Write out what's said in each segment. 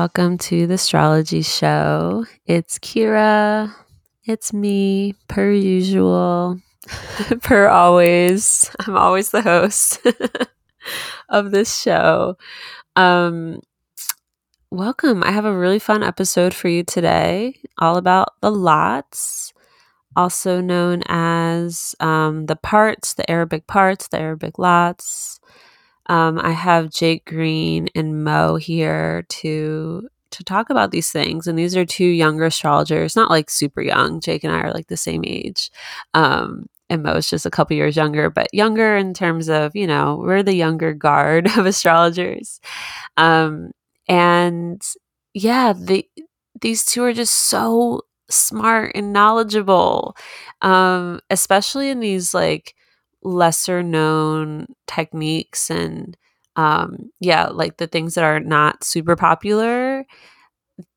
Welcome to the Astrology Show. It's Kirah. It's me, per usual, per always. I'm always the host of this show. Um, welcome. I have a really fun episode for you today, all about the lots, also known as um, the parts, the Arabic parts, the Arabic lots. Um, I have Jake Green and Mo here to to talk about these things, and these are two younger astrologers, not like super young. Jake and I are like the same age, um, and is just a couple years younger, but younger in terms of you know we're the younger guard of astrologers, um, and yeah, the these two are just so smart and knowledgeable, um, especially in these like lesser known techniques and um yeah like the things that are not super popular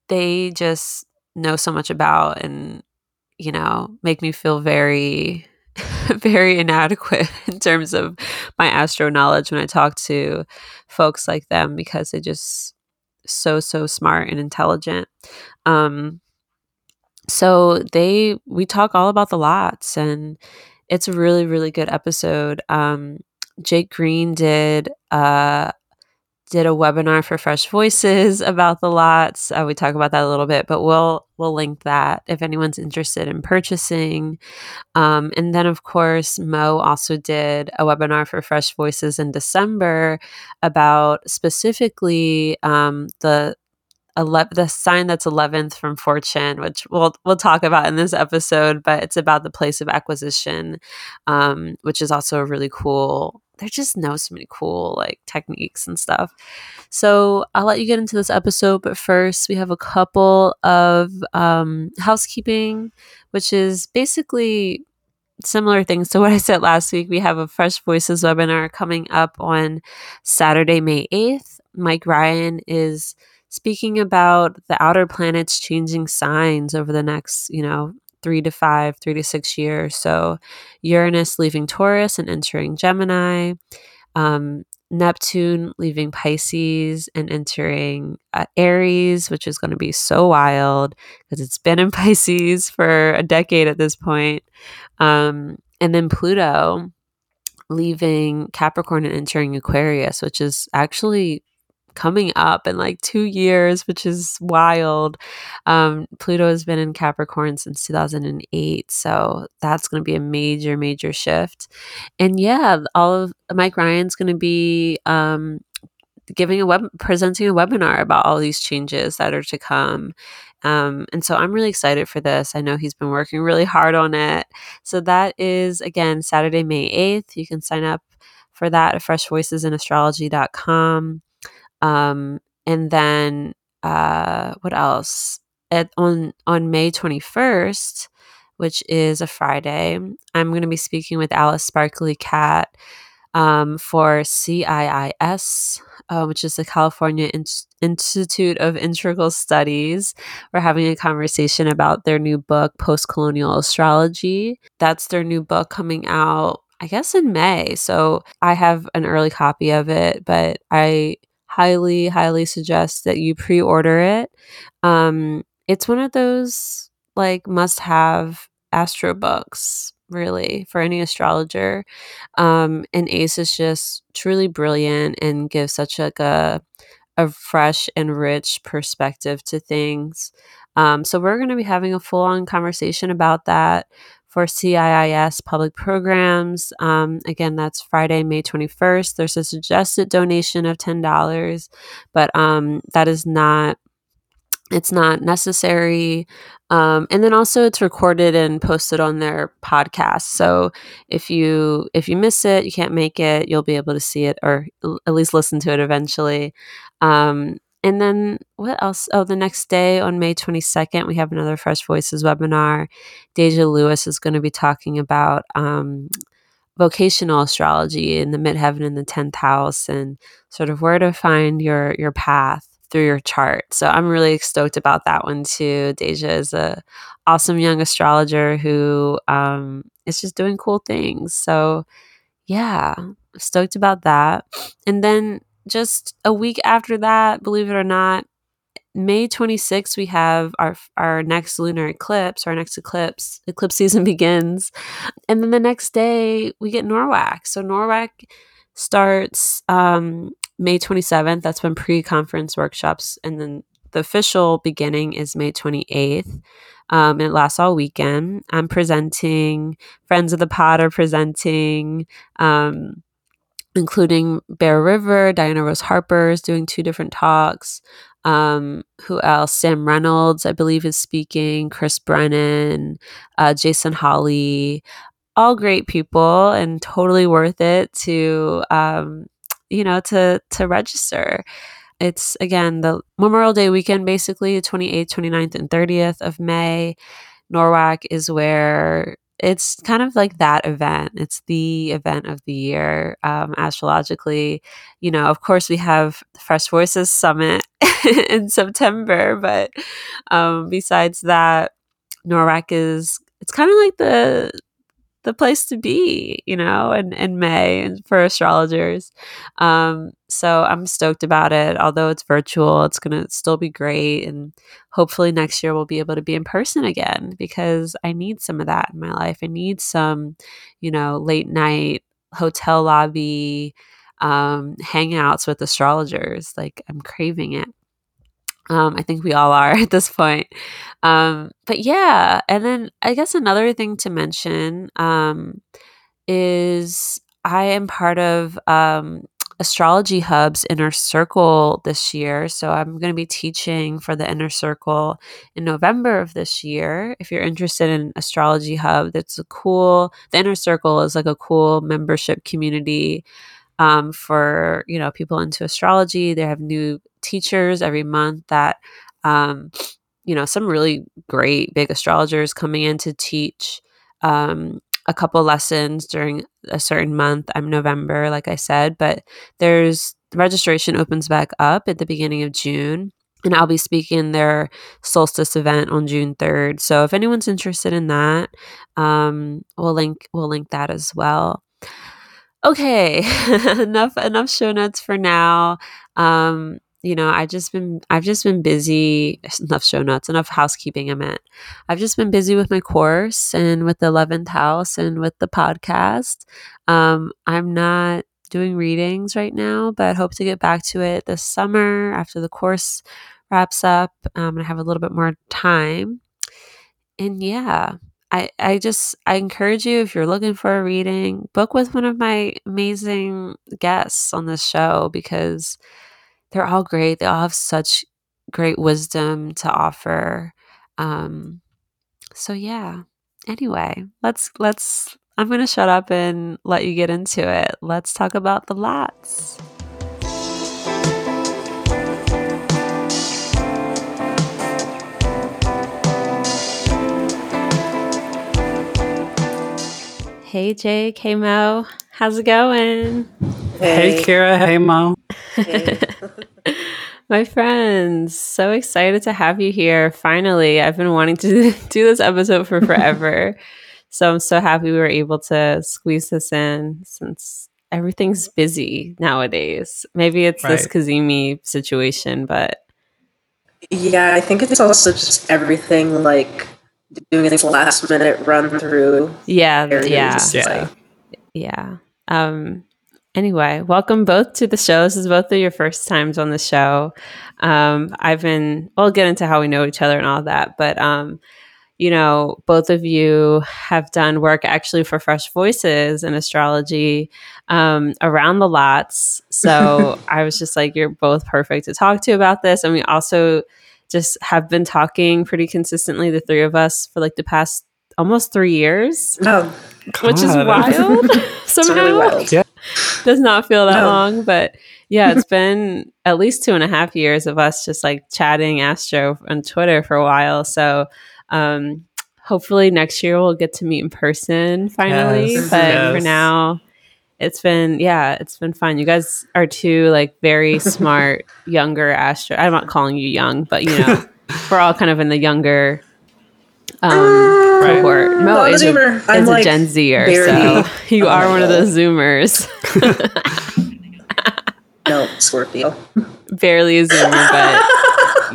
they just know so much about and you know make me feel very very inadequate in terms of my astro knowledge when i talk to folks like them because they're just so so smart and intelligent. Um so they we talk all about the lots and it's a really really good episode. Um jake green did uh did a webinar for fresh voices about the lots. Uh, we talk about that a little bit but we'll we'll link that if anyone's interested in purchasing. Um, and then of course mo also did a webinar for fresh voices in december about specifically um, the ele- the sign that's 11th from fortune which we'll we'll talk about in this episode but it's about the place of acquisition um, which is also really cool they just know so many cool like techniques and stuff so i'll let you get into this episode but first we have a couple of um, housekeeping which is basically similar things to what I said last week. We have a Fresh Voices webinar coming up on Saturday, May 8th. Mike Ryan is speaking about the outer planets changing signs over the next, you know, three to five, three to six years. So Uranus leaving Taurus and entering Gemini, um, Neptune leaving Pisces and entering uh, Aries, which is going to be so wild because it's been in Pisces for a decade at this point. Um, and then Pluto leaving Capricorn and entering Aquarius, which is actually coming up in like two years, which is wild. Um, Pluto has been in Capricorn since 2008. So that's going to be a major, major shift. And yeah, all of Mike Ryan's going to be um, giving a web, presenting a webinar about all these changes that are to come. Um, and so I'm really excited for this. I know he's been working really hard on it. So that is, again, Saturday, May 8th. You can sign up for that at freshvoicesinAstrology.com. Um, and then uh, what else? At, on on May 21st, which is a Friday, I'm going to be speaking with Alice Sparkly Kat um, for CIIS, uh, which is the California In- Institute of Integral Studies. We're having a conversation about their new book, Post Colonial Astrology. That's their new book coming out, I guess, in May. So I have an early copy of it, but I highly, highly suggest that you pre order it. Um, it's one of those like must have astro books really for any astrologer. Um and ace is just truly brilliant and gives such like a a fresh and rich perspective to things. Um so we're going to be having a full-on conversation about that for CIIS public programs. Um, again, that's Friday, May 21st. There's a suggested donation of $10, but um, that is not it's not necessary um, and then also it's recorded and posted on their podcast so if you if you miss it you can't make it you'll be able to see it or at least listen to it eventually um, and then what else? Oh, the next day on May 22nd, we have another Fresh Voices webinar. Deja Lewis is going to be talking about um, vocational astrology in the midheaven and the 10th house and sort of where to find your your path through your chart. So I'm really stoked about that one too. Deja is a awesome young astrologer who um, is just doing cool things. So yeah, stoked about that. And then just a week after that, believe it or not, May 26th, we have our our next lunar eclipse. Our next eclipse eclipse season begins, and then the next day we get NORWAC. So NORWAC starts um, May 27th. That's when pre-conference workshops, and then the official beginning is May 28th. Um, and it lasts all weekend. I'm presenting. Friends of the Pod are presenting. Um, including Bear River, Diana Rose Harper is doing two different talks. Um, who else? Sam Reynolds, I believe, is speaking. Chris Brennan, uh, Jason Holley, all great people, and totally worth it to, um, you know, to to register. It's again the Memorial Day weekend, basically, 28th, 29th, and 30th of May. NORWAC is where it's kind of like that event. It's the event of the year um, astrologically. You know, of course, we have the Fresh Voices Summit in September, but um, besides that, NORWAC is it's kind of like the the place to be, you know, in, in May and for astrologers. Um, so I'm stoked about it. Although it's virtual, it's going to still be great. And hopefully next year we'll be able to be in person again because I need some of that in my life. I need some, you know, late night hotel lobby um, hangouts with astrologers. Like I'm craving it. Um, I think we all are at this point. Um, but yeah, and then I guess another thing to mention um, is I am part of um, Astrology Hub's Inner Circle this year. So I'm going to be teaching for the Inner Circle in November of this year. If you're interested in Astrology Hub, that's a cool, the Inner Circle is like a cool membership community um, for you know people into astrology. They have new teachers every month that um, you know some really great big astrologers coming in to teach um, a couple lessons during a certain month. I'm November, like I said, but there's the registration opens back up at the beginning of June. And I'll be speaking their solstice event on June 3rd. So if anyone's interested in that, um, we'll link we'll link that as well okay enough enough show notes for now. Um you know i just been i've just been busy enough show notes enough housekeeping i meant. I've just been busy with my course and with the 11th house and with the podcast. Um i'm not doing readings right now but hope to get back to it this summer after the course wraps up um, and i have a little bit more time. And yeah I, I just I encourage you if you're looking for a reading, book with one of my amazing guests on this show because they're all great. They all have such great wisdom to offer. Um, so yeah. Anyway, let's let's I'm gonna shut up and let you get into it. Let's talk about the lots. Hey Jake, hey Mo, how's it going? Hey, hey Kirah, hey Mo. Hey. My friends, so excited to have you here. Finally, I've been wanting to do this episode for forever. so I'm so happy we were able to squeeze this in since everything's busy nowadays. Maybe it's right. this Cazimi situation, but yeah, I think it's also just everything like doing this last minute run through. Yeah, yeah, yeah. Like, yeah. Um, anyway, welcome both to the show. This is both of your first times on the show. Um, I've been. We'll get into how we know each other and all that, but um, you know, both of you have done work actually for Fresh Voices and astrology um, around the lots. So I was just like, you're both perfect to talk to about this, and we also just have been talking pretty consistently, the three of us, for like the past almost three years. Oh, which is wild somehow. Really wild. Yeah. Does not feel that no. long, but yeah, it's been at least two and a half years of us just like chatting Astro on Twitter for a while. So, um, hopefully next year we'll get to meet in person finally. Yes. But yes. for now, it's been yeah it's been fun you guys are two like very smart younger astro i'm not calling you young but you know we're all kind of in the younger um uh, cohort mo is, a, is a like gen zer so you are one of those zoomers No, Scorpio. Barely a zoomer,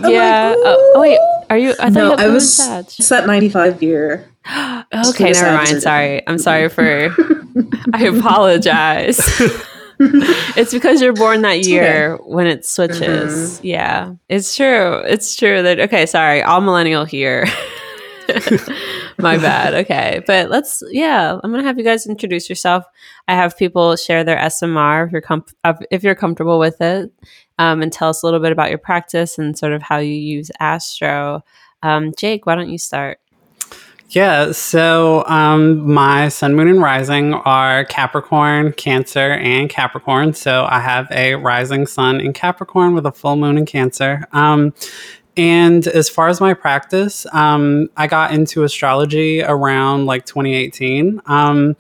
but yeah. Oh, oh, wait, are you? I thought no, you I was. It's that ninety-five year. Okay, never mind. Sorry, I'm sorry for. I apologize. it's because you're born that year okay. when it switches. Mm-hmm. Yeah, it's true. It's true that. Okay, sorry, all millennial here. My bad. Okay. But let's, yeah, I'm going to have you guys introduce yourself. I have people share their SMR if you're, com- if you're comfortable with it um, and tell us a little bit about your practice and sort of how you use Astro. Um, Jake, why don't you start? Yeah, so um, my sun, moon, and rising are Capricorn, Cancer, and Capricorn. So I have a rising sun in Capricorn with a full moon in Cancer. Um, and as far as my practice, um, I got into astrology around like 2018. Um,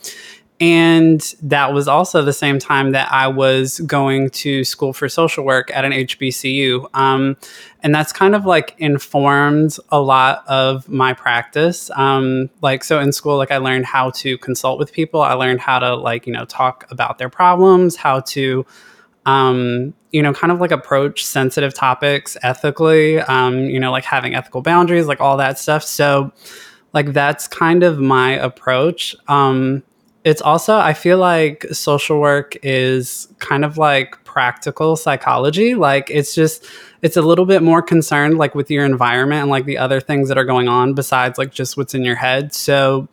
and that was also the same time that I was going to school for social work at an HBCU. Um, and that's kind of like informed a lot of my practice. Um, like, so in school, like I learned how to consult with people. I learned how to like, you know, talk about their problems, how to um, you know, kind of like approach sensitive topics ethically, um, you know, like having ethical boundaries, like all that stuff. So, like, that's kind of my approach. It's also, I feel like social work is kind of like practical psychology. Like, it's just, it's a little bit more concerned, like, with your environment and like the other things that are going on besides like just what's in your head. So,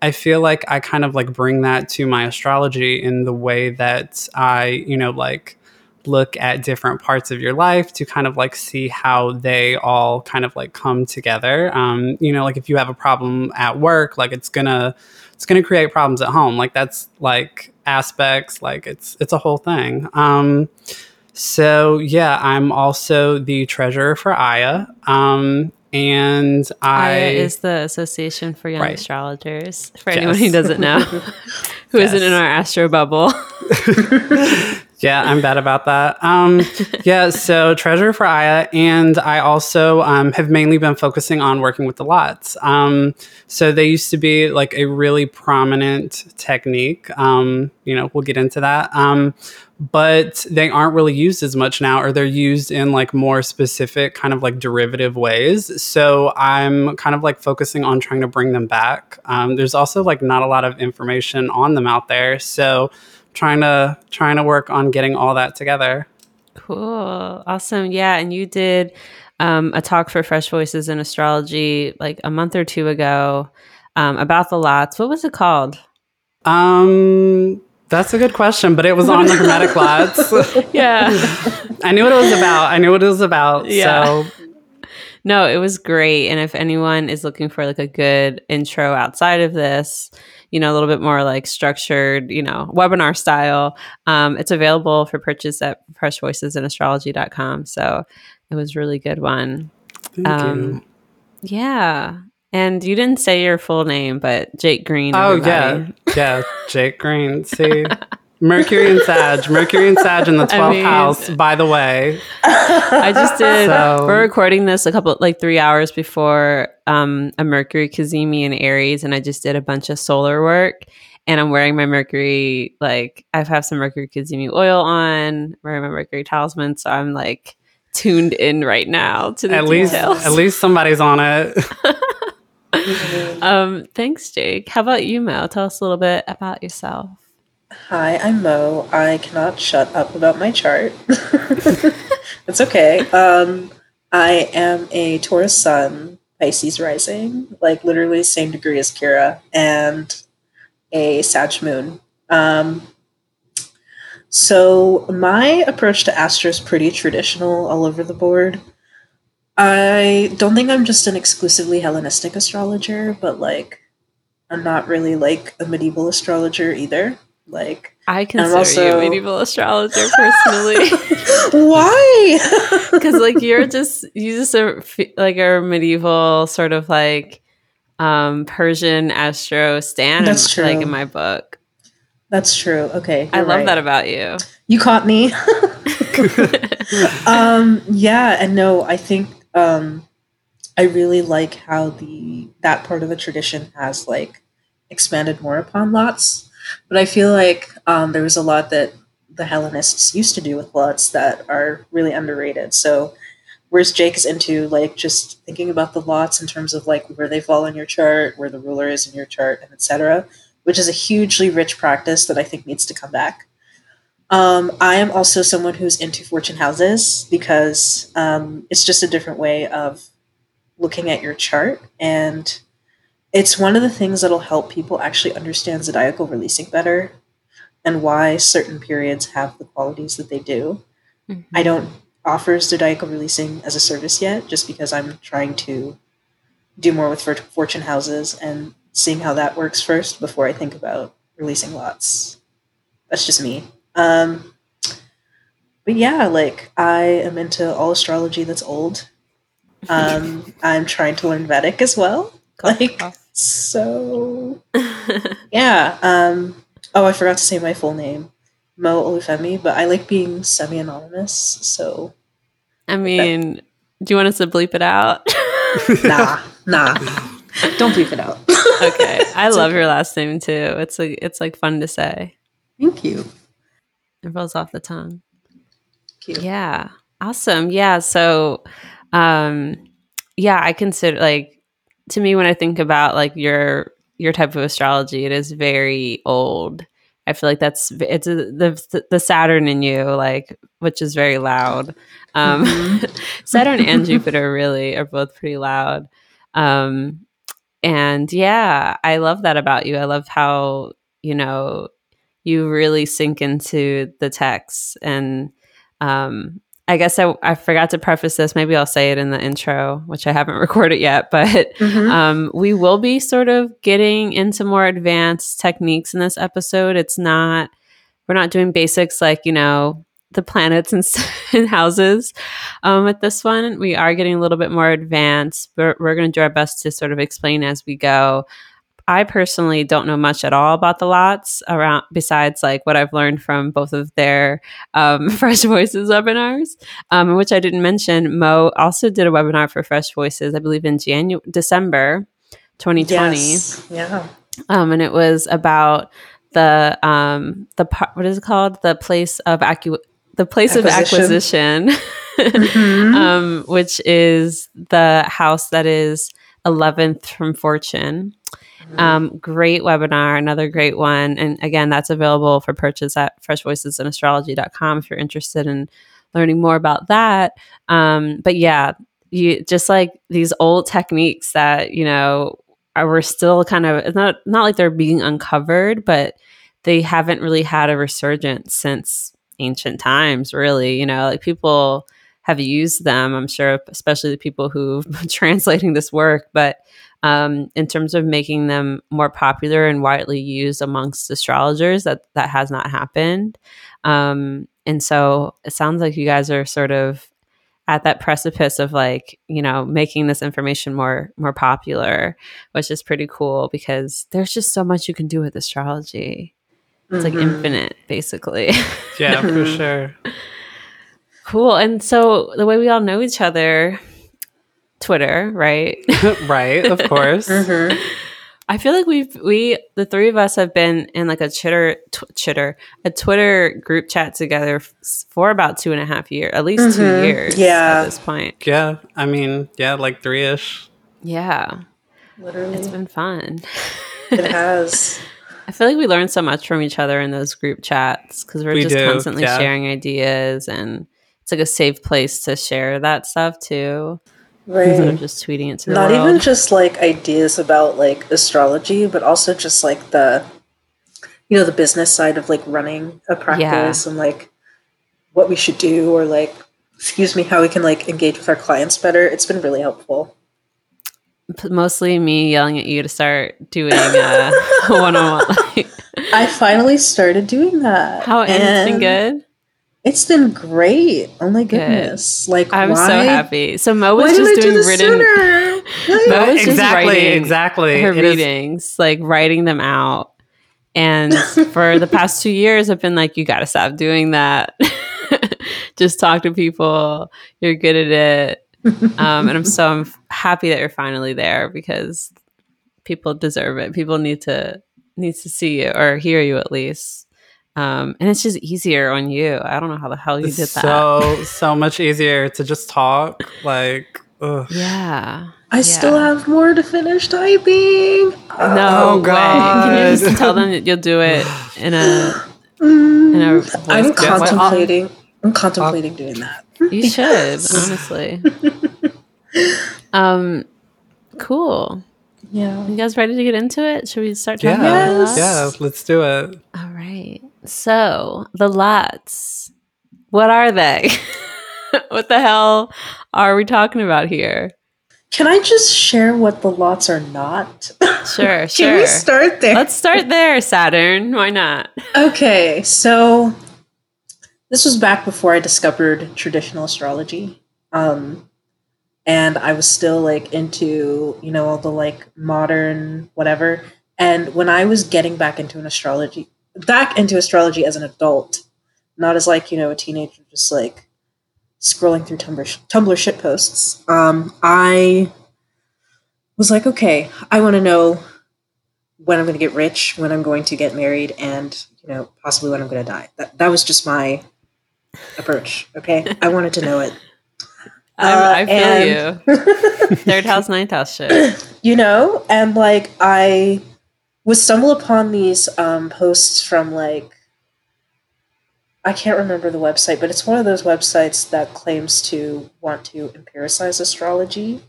I feel like I kind of like bring that to my astrology in the way that I, you know, like look at different parts of your life to kind of like see how they all kind of like come together. Um, you know, like if you have a problem at work, like it's gonna it's gonna create problems at home. Like that's like aspects, like it's it's a whole thing. Um, so yeah, I'm also the treasurer for AYA. Um, and I AYA is the Association for Young right. Astrologers. For yes. anyone who doesn't know, who not in our astro bubble. yeah, I'm bad about that. Um, yeah, so treasure for AYA, and I also um, have mainly been focusing on working with the lots. Um, so they used to be like a really prominent technique. Um, you know, we'll get into that. Um, but they aren't really used as much now, or they're used in like more specific kind of like derivative ways. So I'm kind of like focusing on trying to bring them back. Um, there's also like not a lot of information on them out there, so trying to trying to work on getting all that together. Cool, awesome, yeah. And you did um, a talk for Fresh Voices in Astrology like a month or two ago um, about the lots. What was it called? Um that's a good question, but it was on the Hermetic Lots. yeah. I knew what it was about. I knew what it was about. Yeah. So no, it was great. And if anyone is looking for like a good intro outside of this, you know, a little bit more like structured, you know, webinar style, um, it's available for purchase at freshvoicesinastrology.com. So it was really good one. Thank um, you. Yeah. And you didn't say your full name, but Jake Green. Oh yeah, yeah, Jake Green. See, Mercury and Sag, Mercury and Sag in the twelfth house. By the way, I just did. So. We're recording this a couple, like three hours before um, a Mercury cazimi in Aries, and I just did a bunch of solar work. And I'm wearing my Mercury, like I have some Mercury cazimi oil on, wearing my Mercury talisman, so I'm like tuned in right now to the at details. least at least somebody's on it. um, thanks, Jake. How about you, Mo? Tell us a little bit about yourself. Hi, I'm Mo. I cannot shut up about my chart. it's okay. Um, I am a Taurus Sun, Pisces rising, like literally same degree as Kirah, and a Sag Moon. Um, so my approach to Astro is pretty traditional all over the board. I don't think I'm just an exclusively Hellenistic astrologer, but like I'm not really like a medieval astrologer either. Like I consider also... you a medieval astrologer personally. Why? Because like you're just you just a like a medieval sort of like um Persian astro stan. That's true. Like in my book. That's true. Okay, I love right. that about you. You caught me. um, yeah, and no, I think um, I really like how the that part of the tradition has like expanded more upon lots. But I feel like um, there was a lot that the Hellenists used to do with lots that are really underrated. So whereas Jake is into like just thinking about the lots in terms of like where they fall in your chart, where the ruler is in your chart, and etc., which is a hugely rich practice that I think needs to come back. Um, I am also someone who's into fortune houses because um, it's just a different way of looking at your chart and it's one of the things that'll help people actually understand zodiacal releasing better and why certain periods have the qualities that they do. Mm-hmm. I don't offer zodiacal releasing as a service yet, just because I'm trying to do more with fortune houses and seeing how that works first before I think about releasing lots. That's just me. Um, but yeah, like I am into all astrology that's old. Um, I'm trying to learn Vedic as well. Like so, yeah. Um, oh, I forgot to say my full name, Mo Olufemi, but I like being semi-anonymous. So, I mean, that- do you want us to bleep it out? nah, nah. Don't bleep it out. okay, I love okay. your last name too. It's like it's like fun to say. Thank you. It rolls off the tongue. Cute. Yeah. Awesome. Yeah. So, um, yeah, I consider like to me when I think about like your your type of astrology, it is very old. I feel like that's it's a, the the Saturn in you, like which is very loud. Um, mm-hmm. Saturn and Jupiter really are both pretty loud. Um, and yeah, I love that about you. I love how you know you really sink into the text and um, I guess I, I forgot to preface this. Maybe I'll say it in the intro, which I haven't recorded yet. But mm-hmm. um, we will be sort of getting into more advanced techniques in this episode. It's not, we're not doing basics like, you know, the planets and, and houses um, with this one. We are getting a little bit more advanced. We're, we're going to do our best to sort of explain as we go. I personally don't know much at all about the lots around besides like what I've learned from both of their um, Fresh Voices webinars, um, which I didn't mention. Mo also did a webinar for Fresh Voices, I believe in January, December 2020. Yes. Yeah. Um, and it was about the um the what is it called the place of acu- the place acquisition. of acquisition mm-hmm. um which is the house that is 11th from fortune um, great webinar, another great one. And again, that's available for purchase at freshvoicesinastrology.com if you're interested in learning more about that. Um, but yeah, you just like these old techniques that, you know, are we're still kind of it's not not like they're being uncovered, but they haven't really had a resurgence since ancient times, really. You know, like people have used them, I'm sure, especially the people who translating this work, but um, in terms of making them more popular and widely used amongst astrologers that that has not happened. Um, and so it sounds like you guys are sort of at that precipice of like you know making this information more more popular which is pretty cool because there's just so much you can do with astrology. It's mm-hmm. like infinite basically. Yeah for sure. Cool. And so the way we all know each other Twitter, right? right, of course. mm-hmm. I feel like we've we the three of us have been in like a chitter tw- chitter a Twitter group chat together f- for about two and a half years, at least mm-hmm. two years. Yeah, at this point. Yeah, I mean, yeah, like three ish. Yeah, literally, it's been fun. it has. I feel like we learn so much from each other in those group chats because we're we just do, constantly yeah. sharing ideas and it's like a safe place to share that stuff too right. instead of just tweeting it to Not world. even just like ideas about like astrology, but also just like the you know the business side of like running a practice yeah. and like what we should do or like excuse me how we can like engage with our clients better. It's been really helpful. Mostly me yelling at you to start doing uh, one on one. I finally started doing that. How and it's been good. It's been great. Oh my goodness! Good. Like I'm why? so happy. So Mo was just doing do written. Mo was exactly, just writing exactly her it readings, is. like writing them out. And for the past two years, I've been like, you got to stop doing that. just talk to people. You're good at it. Um, and I'm so I'm happy that you're finally there because people deserve it. People need to need to see you or hear you at least. Um, and it's just easier on you. I don't know how the hell you did that. So so much easier to just talk. Like, ugh. yeah. I still have more to finish typing. No Oh, way. Can you just tell them that you'll do it in a Mm, in a voice I'm note? Contemplating. I'm contemplating doing that. You should, honestly. um, cool. Yeah. You guys ready to get into it? Should we start talking Yeah, about the lots? yeah, let's do it. All right. So the lots, what are they? what the hell are we talking about here? Can I just share what the lots are not? Sure, Can sure. we start there? Let's start there, Saturn. Why not? Okay, so this was back before I discovered traditional astrology. Um and I was still like into, you know, all the like modern whatever. And when I was getting back into an astrology back into astrology as an adult, not as like, you know, a teenager just like scrolling through Tumblr Tumblr shit posts. Um I was like, okay, I want to know when I'm going to get rich, when I'm going to get married, and you know, possibly when I'm going to die. That that was just my approach. Okay, I wanted to know it. I, Uh, I feel and- you. Third house, ninth house shit. you know, and like I would stumble upon these um, posts from like I can't remember the website, but it's one of those websites that claims to want to empiricize astrology.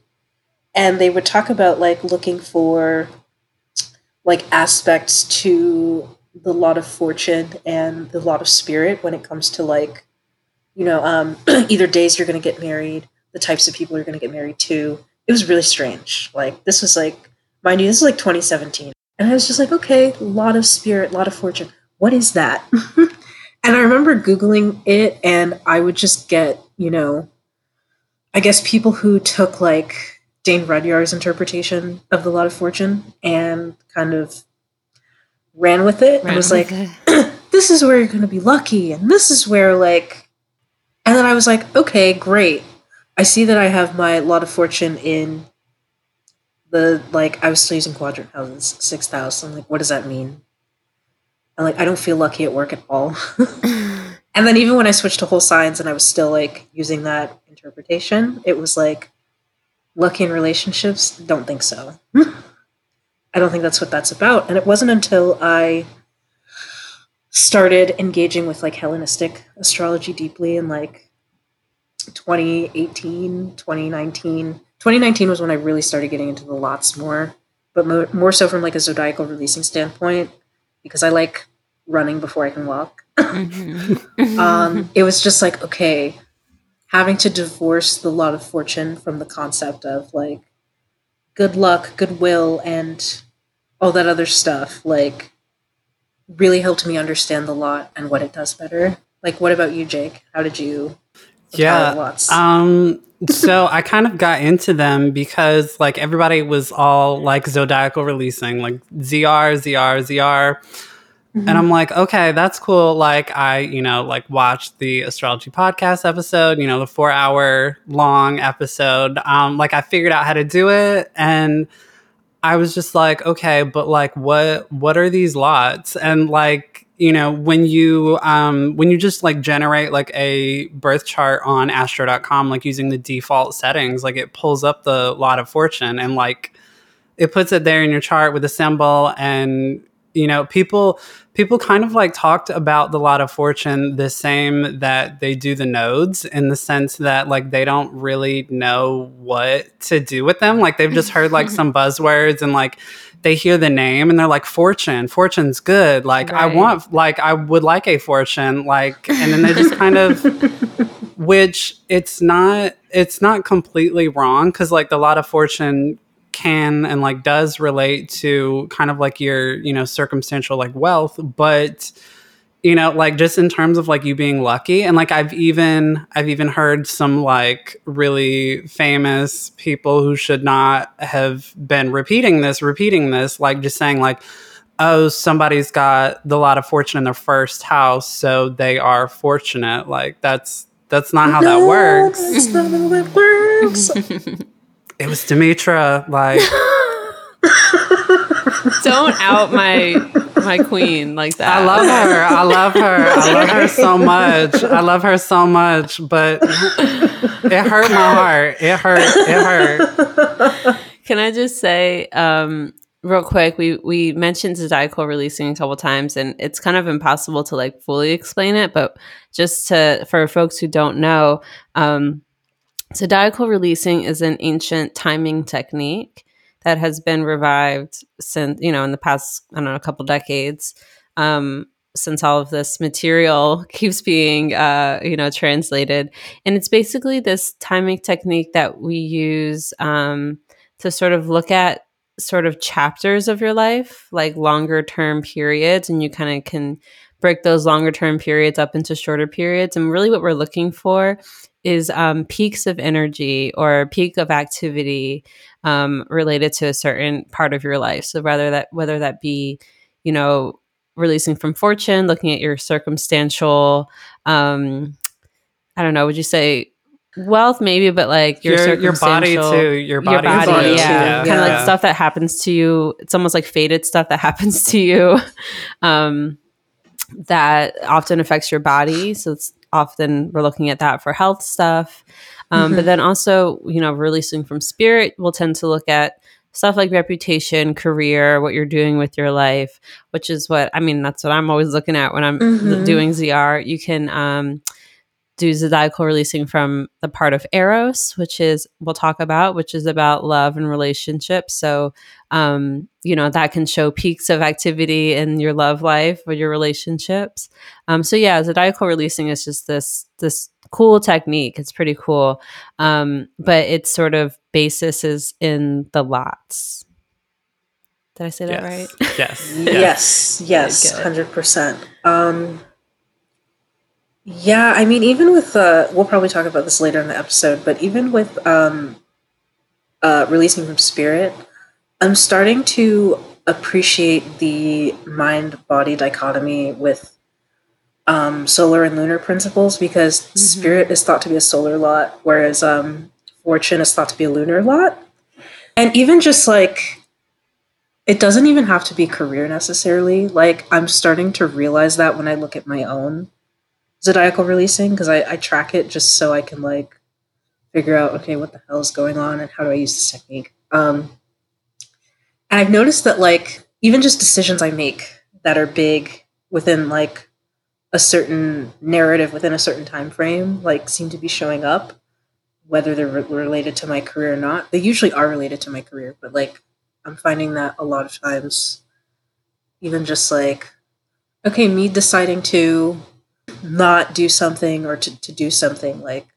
And they would talk about like looking for like aspects to the lot of fortune and the lot of spirit when it comes to like you know um, either days you're going to get married the types of people you're going to get married to. It was really strange. Like this was like mind you this is like 2017 and i was just like okay a lot of spirit a lot of fortune. What is that? And i remember googling it and i would just get you know i guess people who took like dane rudhyar's interpretation of the lot of fortune and kind of ran with it and was like this is where you're going to be lucky and this is where like and then i was like okay great. I see that i have my lot of fortune in the like i was still using quadrant houses sixth like what does that mean? And like i don't feel lucky at work at all. And then even when i switched to whole signs and i was still like using that interpretation it was like lucky in relationships? Don't think so. I don't think that's what that's about. And it wasn't until i started engaging with like Hellenistic astrology deeply in like 2018, 2019. 2019 was when I really started getting into the lots more, but mo- more so from like a zodiacal releasing standpoint because I like running before I can walk. Mhm. um, it was just like, okay, having to divorce the lot of fortune from the concept of like good luck, goodwill, and all that other stuff, like really helped me understand the lot and what it does better. Like, what about you, Jake? How did you? Yeah. Um, so I kind of got into them because like everybody was all like zodiacal releasing, like ZR, ZR, ZR. Mm-hmm. And I'm like, okay, that's cool. Like, I, you know, like watched the astrology podcast episode, you know, the four hour long episode. Um, like, I figured out how to do it. And I was just like, okay, but like, what, what are these lots? And like, you know, when you, um, when you just like generate like a birth chart on astro.com, like using the default settings, like it pulls up the lot of fortune and like, it puts it there in your chart with a symbol and you know people people kind of like talked about the lot of fortune the same that they do the nodes in the sense that like they don't really know what to do with them. Like they've just heard like some buzzwords and like they hear the name and they're like fortune fortune's good. Like i want like i would like a fortune. Like and then they just kind of which it's not it's not completely wrong because like the lot of fortune can and like does relate to kind of like your you know circumstantial like wealth but you know like just in terms of like you being lucky and like i've even i've even heard some like really famous people who should not have been repeating this repeating this like just saying like oh somebody's got the lot of fortune in their first house so they are fortunate. Like that's that's not how that No, works. That's not how that works. it was Demetra. Like, Don't out my my queen like that. I love her. I love her. I love her so much. I love her so much, but it hurt my heart. It hurt. It hurt. Can I just say, um, real quick, we we mentioned Zodiacal releasing a couple times, and it's kind of impossible to like fully explain it, but just to for folks who don't know, um, Zodiacal releasing is an ancient timing technique that has been revived since you know in the past I don't know a couple decades. Um, since all of this material keeps being uh, you know translated and it's basically this timing technique that we use um, to sort of look at sort of chapters of your life like longer term periods and you kind of can break those longer term periods up into shorter periods and really what we're looking for is um, peaks of energy or peak of activity um, related to a certain part of your life so rather that whether that be you know releasing from fortune, looking at your circumstantial, um, I don't know, would you say wealth maybe, but like your your, your body too. Your body, your body, body yeah. too. Kind Yeah. of like stuff that happens to you. It's almost like fated stuff that happens to you. Um, that often affects your body. So it's often we're looking at that for health stuff. Um, But then also, you know, releasing from spirit, we'll tend to look at stuff like reputation, career, what you're doing with your life, which is what I mean. That's what I'm always looking at when I'm Mhm. doing ZR. You can um, do zodiacal releasing from the part of Eros, which is we'll talk about, which is about love and relationships. So, um, you know, that can show peaks of activity in your love life or your relationships. Um, so yeah, zodiacal releasing is just this this cool technique. It's pretty cool, um, but its sort of basis is in the lots. Did I say that right? Yes. Yes. Yes, yes, hundred percent. Um, yeah, I mean, even with uh, we'll probably talk about this later in the episode, but even with um, uh, releasing from spirit, I'm starting to appreciate the mind body dichotomy with um, solar and lunar principles because spirit is thought to be a solar lot, whereas um, fortune is thought to be a lunar lot, and even just like it doesn't even have to be career necessarily. Like I'm starting to realize that when I look at my own zodiacal releasing, because I, I track it just so I can like figure out okay what the hell is going on and how do I use this technique. Um, and I've noticed that like even just decisions I make that are big within like a certain narrative within a certain time frame like seem to be showing up whether they're re- related to my career or not they usually are related to my career but like I'm finding that a lot of times, even just like, okay, me deciding to not do something or to, to do something. Like,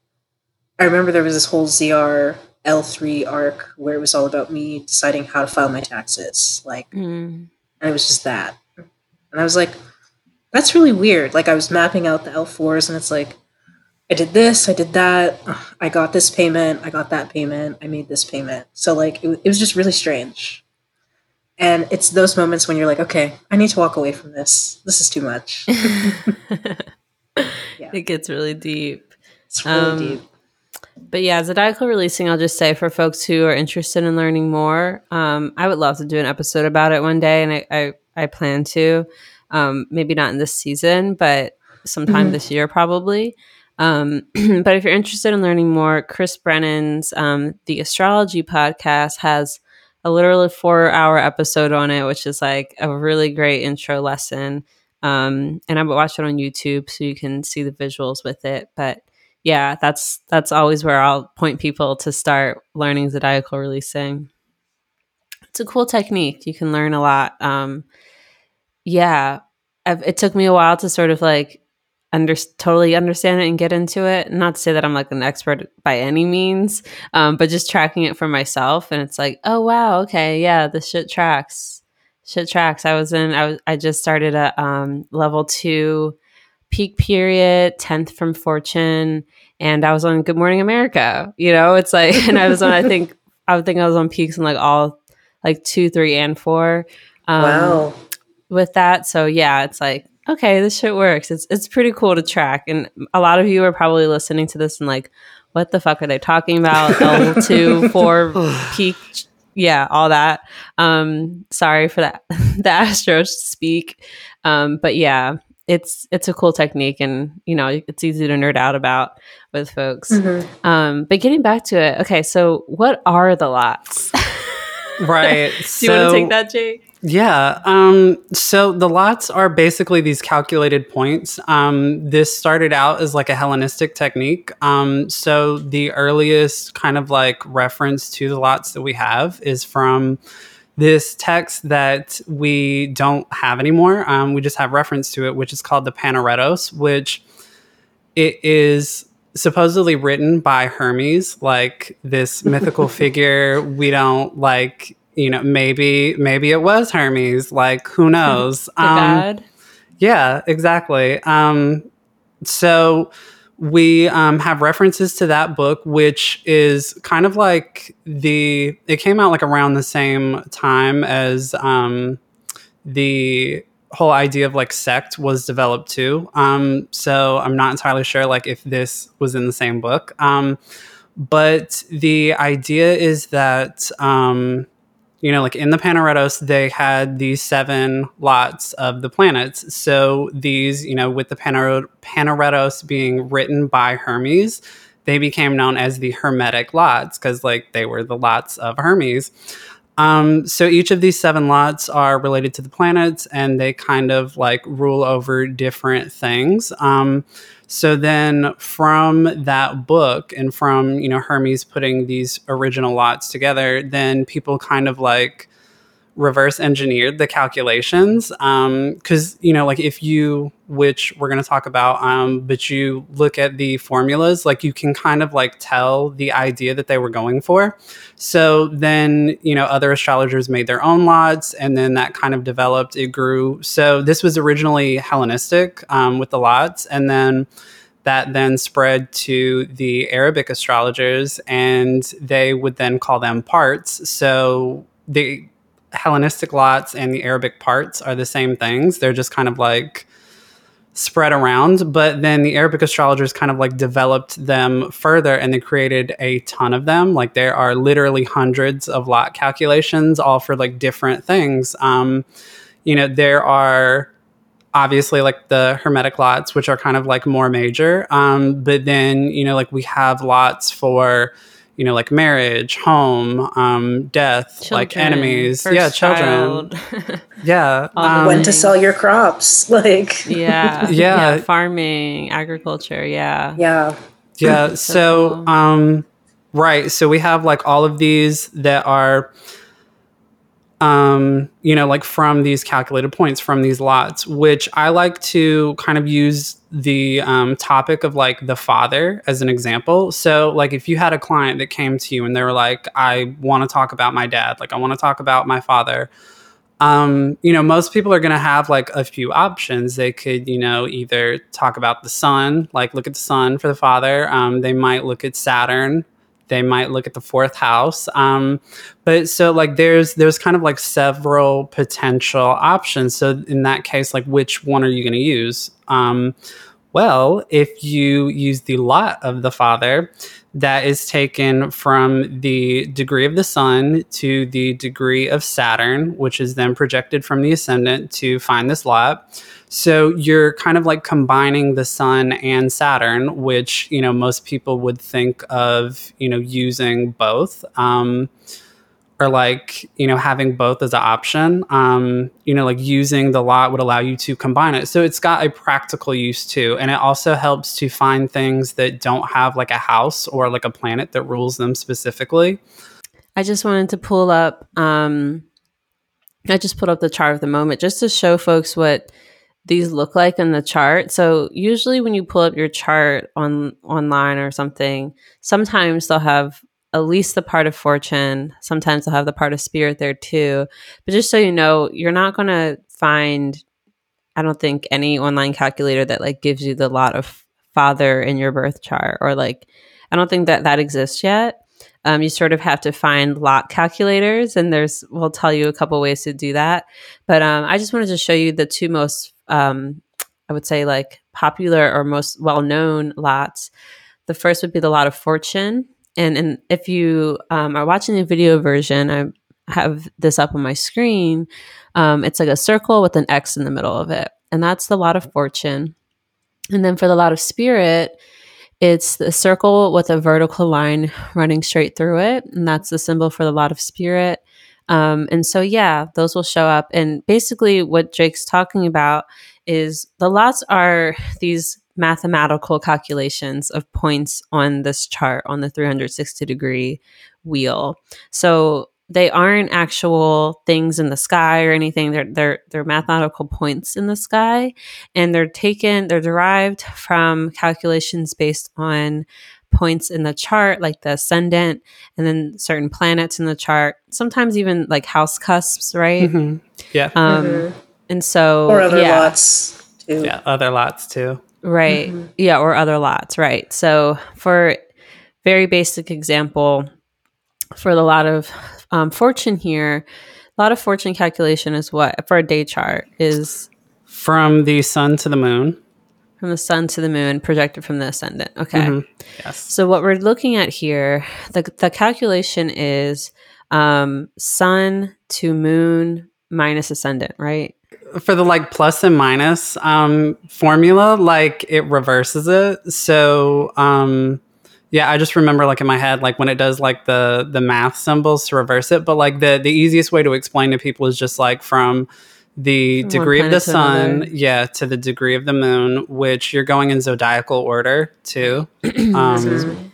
I remember there was this whole ZR L3 arc where it was all about me deciding how to file my taxes. Like, Mm. and it was just that. And I was like, that's really weird. Like, I was mapping out the L4s, and it's like, I did this, I did that, I got this payment, I got that payment, I made this payment. So, like, it, it was just really strange. And it's those moments when you're like, okay, I need to walk away from this. This is too much. It gets really deep. It's really Um, deep. But yeah, Zodiacal releasing, I'll just say for folks who are interested in learning more, um, I would love to do an episode about it one day, and I I, I plan to. Um, maybe not in this season, but sometime Mhm. this year probably. Um, but if you're interested in learning more, Chris Brennan's um, the Astrology podcast has a literally four hour episode on it, which is like a really great intro lesson. Um, and I watch it on YouTube so you can see the visuals with it. But yeah, that's that's always where I'll point people to start learning zodiacal releasing. It's a cool technique. You can learn a lot. Um, yeah, I've, it took me a while to sort of like under totally understand it and get into it. Not to say that I'm like an expert by any means, um, but just tracking it for myself, and it's like, oh wow, okay, yeah, this shit tracks. Shit tracks. I was in. I was. I just started a um, level two peak period, tenth from Fortune, and I was on Good Morning America. You know, it's like, and I was on. I think I would think I was on peaks in like all like two, three, and four. Um, wow. with that. So yeah, it's like okay, this shit works. It's it's pretty cool to track, and a lot of you are probably listening to this and like, what the fuck are they talking about? L two four peak, yeah, all that. Um, sorry for that, the Astros speak. Um, but yeah, it's it's a cool technique, and you know, it's easy to nerd out about with folks. Mhm. Um, but getting back to it, okay, so what are the lots? Right. Do you want to take that, Jake? Yeah. Um, so the lots are basically these calculated points. Um, this started out as like a Hellenistic technique. Um, so the earliest kind of like reference to the lots that we have is from this text that we don't have anymore. Um, we just have reference to it, which is called the Panaretos, which it is supposedly written by Hermes, like this mythical figure. We don't like, you know, maybe maybe it was Hermes. Like, who knows? Um, yeah, exactly. Um, so we um, have references to that book, which is kind of like the. It came out like around the same time as um, the whole idea of like sect was developed too. Um, so I'm not entirely sure like if this was in the same book. Um, but the idea is that um, you know, like in the Panaretos, they had these seven lots of the planets. So these, you know, with the Panar- Panaretos being written by Hermes, they became known as the Hermetic lots because, like, they were the lots of Hermes. Um, so each of these seven lots are related to the planets, and they kind of like rule over different things. Um, so then, from that book and from you know Hermes putting these original lots together, then people kind of like reverse engineered the calculations because you know like if you which we're going to talk about um, but you look at the formulas like you can kind of like tell the idea that they were going for. So then you know other astrologers made their own lots and then that kind of developed it grew. So this was originally hellenistic um, with the lots and then that then spread to the arabic astrologers and they would then call them parts. So the Hellenistic lots and the Arabic parts are the same things. They're just kind of like spread around. But then the Arabic astrologers kind of like developed them further and they created a ton of them. Like there are literally hundreds of lot calculations, all for like different things. Um, you know, there are obviously like the hermetic lots which are kind of like more major um but then you know like we have lots for you know like marriage home um death like enemies yeah children yeah um, when to sell your crops, like yeah, Yeah. farming, agriculture, yeah. yeah, yeah So so cool. um right so we have like all of these that are um you know like from these calculated points from these lots which i like to kind of use the um, topic of like the father as an example so like if you had a client that came to you and they were like i want to talk about my dad like i want to talk about my father um, you know, most people are going to have like a few options. They could, you know, either talk about the sun, like look at the sun for the father. Um, they might look at Saturn. They might look at the fourth house. Um, but so like there's there's kind of like several potential options. So in that case, like which one are you going to use? Um, well, if you use the lot of the father, that is taken from the degree of the sun to the degree of Saturn, which is then projected from the ascendant to find this lot. So you're kind of like combining the sun and Saturn, which, you know, most people would think of, you know, using both. Um, or like you know having both as an option um you know like using the lot would allow you to combine it so it's got a practical use too and it also helps to find things that don't have like a house or like a planet that rules them specifically I just wanted to pull up. Um, I just pulled up the chart of the moment just to show folks what these look like in the chart. So usually when you pull up your chart on online or something, sometimes they'll have at least the part of fortune. Sometimes they'll have the part of spirit there too. But just so you know, you're not going to find. I don't think any online calculator that like gives you the lot of father in your birth chart or like I don't think that that exists yet. Um, you sort of have to find lot calculators, and there's we'll tell you a couple ways to do that. But um, I just wanted to show you the two most, um, I would say, like popular or most well known lots. The first would be the lot of fortune, and and if you um, are watching the video version, I have this up on my screen. Um, it's like a circle with an X in the middle of it, and that's the lot of fortune. And then for the lot of spirit, it's the circle with a vertical line running straight through it, and that's the symbol for the lot of spirit. Um, and so, yeah, those will show up. And basically, what Jake's talking about is the lots are these mathematical calculations of points on this chart on the 360 degree wheel. So they aren't actual things in the sky or anything. They're they're they're mathematical points in the sky, and they're taken. They're derived from calculations based on points in the chart, like the ascendant, and then certain planets in the chart. Sometimes even like house cusps, right? hmm Yeah. Um, Mhm. And so, or other yeah. lots too. yeah. Other lots too. Right. Mhm. Yeah, or other lots, right. So for very basic example, for the lot of um, fortune here, a lot of fortune calculation is what for a day chart is From the sun to the moon. From the sun to the moon projected from the ascendant. Okay. Mhm. Yes. So what we're looking at here, the the calculation is um, sun to moon minus ascendant, right? for the like plus and minus um formula like it reverses it so um yeah i just remember like in my head like when it does like the the math symbols to reverse it but like the the easiest way to explain to people is just like from the degree of the sun another. yeah to the degree of the moon which you're going in zodiacal order too um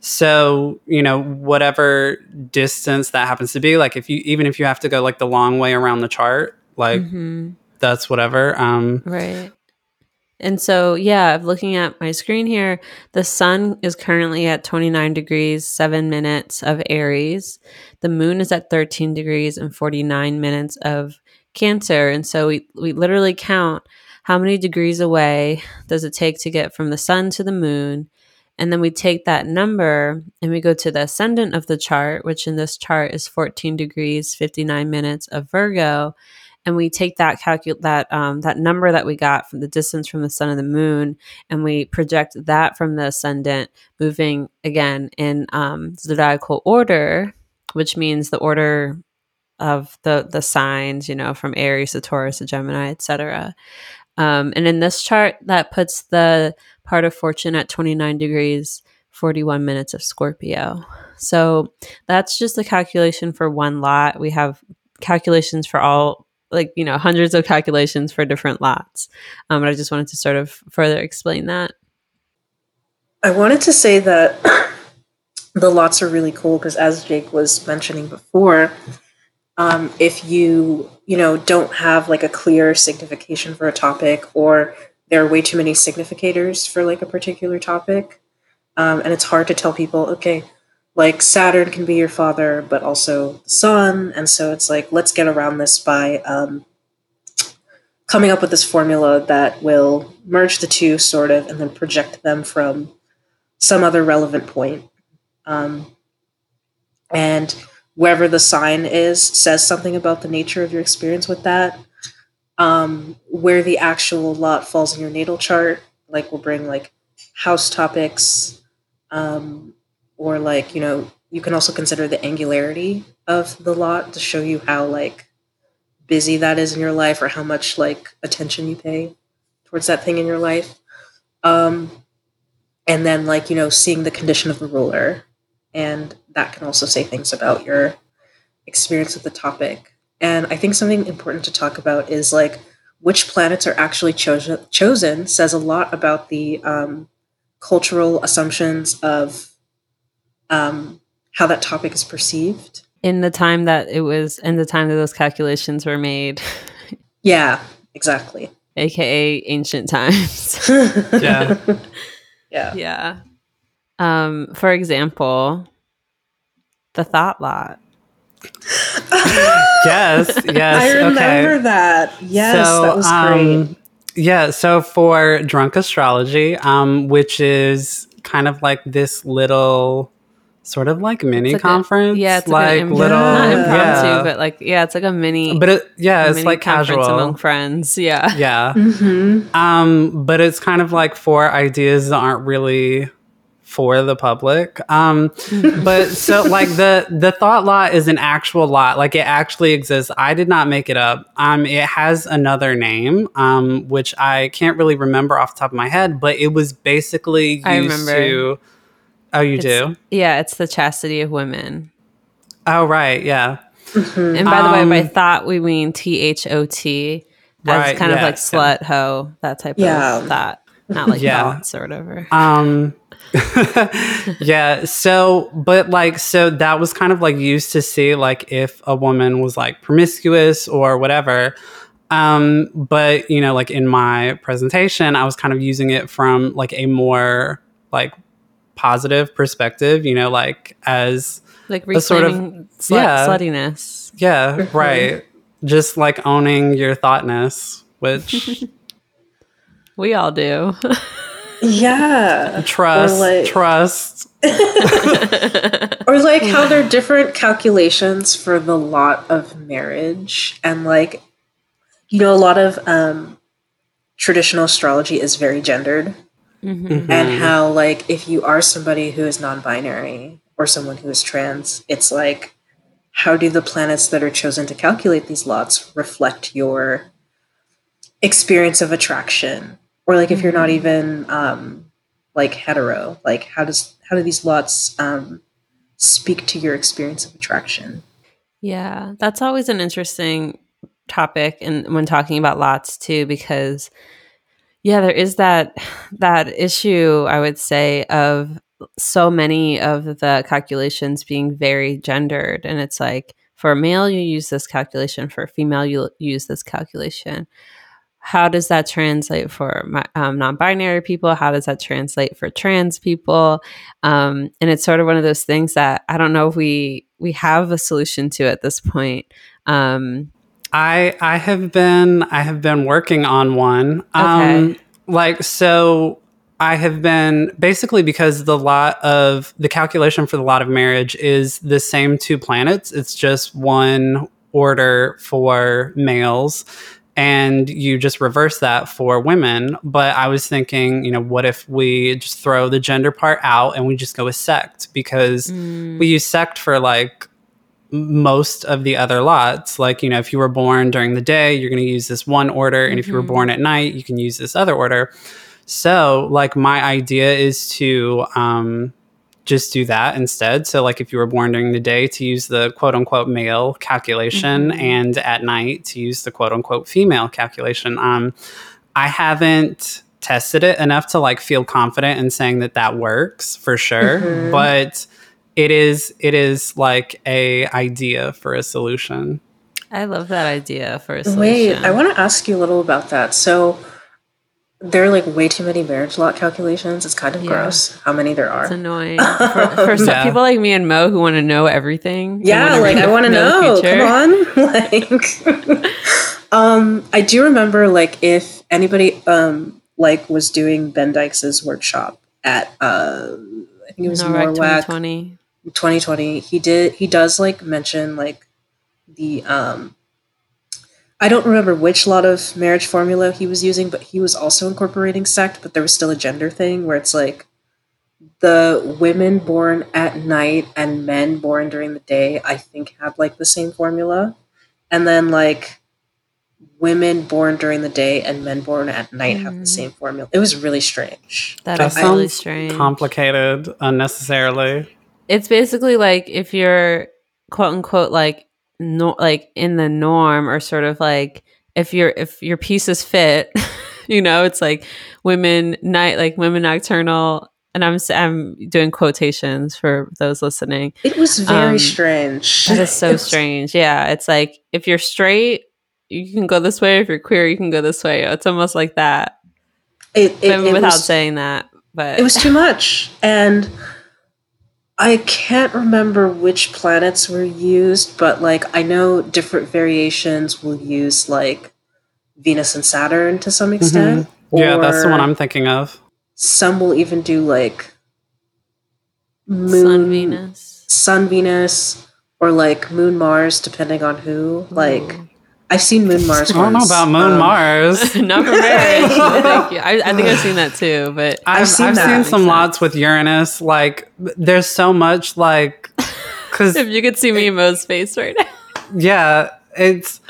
so you know whatever distance that happens to be like if you even if you have to go like the long way around the chart like Mhm. that's whatever. Um, Right. And so, yeah, looking at my screen here, the sun is currently at 29 degrees, 7 minutes of Aries. The moon is at 13 degrees and 49 minutes of Cancer. And so we, we literally count how many degrees away does it take to get from the sun to the moon. And then we take that number and we go to the ascendant of the chart, which in this chart is 14 degrees, 59 minutes of Virgo and we take that calculate that um, that number that we got from the distance from the sun and the moon, and we project that from the ascendant, moving again in um, zodiacal order, which means the order of the the signs, you know, from Aries to Taurus to Gemini, etc. Um, and in this chart, that puts the part of fortune at 29 degrees, 41 minutes of Scorpio. So that's just a calculation for one lot. We have calculations for all like you know hundreds of calculations for different lots um, but i just wanted to sort of further explain that I wanted to say that the lots are really cool because, as Jake was mentioning before, um, if you you know don't have like a clear signification for a topic, or there are way too many significators for like a particular topic, um, and it's hard to tell people, okay, like Saturn can be your father, but also the sun, and so it's like let's get around this by um, coming up with this formula that will merge the two, sort of, and then project them from some other relevant point. Um, and wherever the sign is says something about the nature of your experience with that. Um, where the actual lot falls in your natal chart, like we'll bring like house topics, um, or like you know you can also consider the angularity of the lot to show you how like busy that is in your life or how much like attention you pay towards that thing in your life. Um, and then like you know seeing the condition of the ruler and that can also say things about your experience with the topic. And i think something important to talk about is like which planets are actually chosen chosen says a lot about the um, cultural assumptions of um, how that topic is perceived. In the time that it was in the time that those calculations were made. Yeah exactly. Aka ancient times. Yeah. yeah. Yeah. Um for example the thought lot yes, yes. i remember okay. that yes that was great um, Yeah, so for Drunk Astrology, um, which is kind of like this little sort of like mini It's like a- conference. yeah it's like, like, imp- little not Yeah. impromptu yeah. but like yeah it's like a mini but it, yeah, it's like conference casual. among friends yeah yeah. hmm Um, but it's kind of like for ideas that aren't really for the public. Um, but so like the the thought lot is an actual lot, like it actually exists. I did not make it up. Um, it has another name, um, which I can't really remember off the top of my head, but it was basically used I remember. to. Oh, you It's- do? Yeah, it's the chastity of women. Oh, right, yeah. And by the way, by Um, thought we mean T H O T, as Right, kind of like slut, hoe, that type Yeah. of thought, not like Yeah. thoughts or whatever. Um yeah, so but like so that was kind of like used to see like if a woman was like promiscuous or whatever. Um but you know like in my presentation I was kind of using it from like a more like positive perspective, you know, like as Like a sort of- reclaiming slut, yeah. sluttiness. yeah, right. Just like owning your thoughtness, which We all do. Yeah. trust like- trust. Or like how there are different calculations for the lot of marriage. And like you know a lot of um traditional astrology is very gendered. Mhm. and how like if you are somebody who is non-binary or someone who is trans it's like how do the planets that are chosen to calculate these lots reflect your experience of attraction or like if you're not even um like hetero like how does how do these lots um speak to your experience of attraction? Yeah, that's always an interesting topic and when talking about lots too because yeah, there is that that issue I would say of so many of the calculations being very gendered. And it's like for a male you use this calculation for a female you use this calculation how does that translate for my, um, non-binary people how does that translate for trans people um, and it's sort of one of those things that i don't know if we we have a solution to at this point um, I I have been I have been working on one. Um Okay. like so I have been basically because the lot of the calculation for the lot of marriage is the same two planets. It's just one order for males and you just reverse that for women. But I was thinking, you know, what if we just throw the gender part out and we just go with sect? Because mm, we use sect for like most of the other lots. Like you know if you were born during the day you're going to use this one order. And if you were Mhm. born at night you can use this other order. So like my idea is to um just do that instead. So like if you were born during the day to use the quote unquote male calculation Mhm. and at night to use the quote unquote female calculation. Um i haven't tested it enough to like feel confident in saying that that works for sure Mhm. but it is it is like a idea for a solution. I love that idea for a solution wait i want to ask you a little about that. So there are like way too many marriage lot calculations it's kind of Yeah. gross how many there are it's annoying for, for some Yeah. people like me and mo who want to know everything Yeah, wanna like I want to know. Come on, like, um, I do remember like if anybody um like was doing Ben Dykes' workshop at uh, I think it was NORWAC NORWAC 2020 2020. He did he does like mention like the um. I don't remember which lot of marriage formula he was using, but he was also incorporating sect, but there was still a gender thing where it's like the women born at night and men born during the day, I think have like the same formula. And then like women born during the day and men born at night have Mhm. the same formula. It was really strange. That That is really sounds strange complicated unnecessarily it's basically like if you're quote unquote like no, like in the norm or sort of like if your if your pieces fit you know it's like women night like women nocturnal and i'm I'm doing quotations for those listening. It was very Um, strange. that is so strange. Yeah it's like if you're straight you can go this way. If you're queer you can go this way. It's almost like that. It, it, it without was, saying that but it was too much. And I can't remember which planets were used, but like I know different variations will use like Venus and Saturn to some extent. Mm-hmm. yeah that's the one i'm thinking of Some will even do like moon, sun venus Sun Venus, or like Moon Mars, depending on who. Like Ooh. I've seen Moon Mars. I don't know about Moon Um, Mars. Not for marriage. Thank you. I, I think I've seen that too, but I've, I've seen seen, that. some Makes lots with Uranus. Like, there's so much, like, because if you could see me Mo's face right now. yeah, it's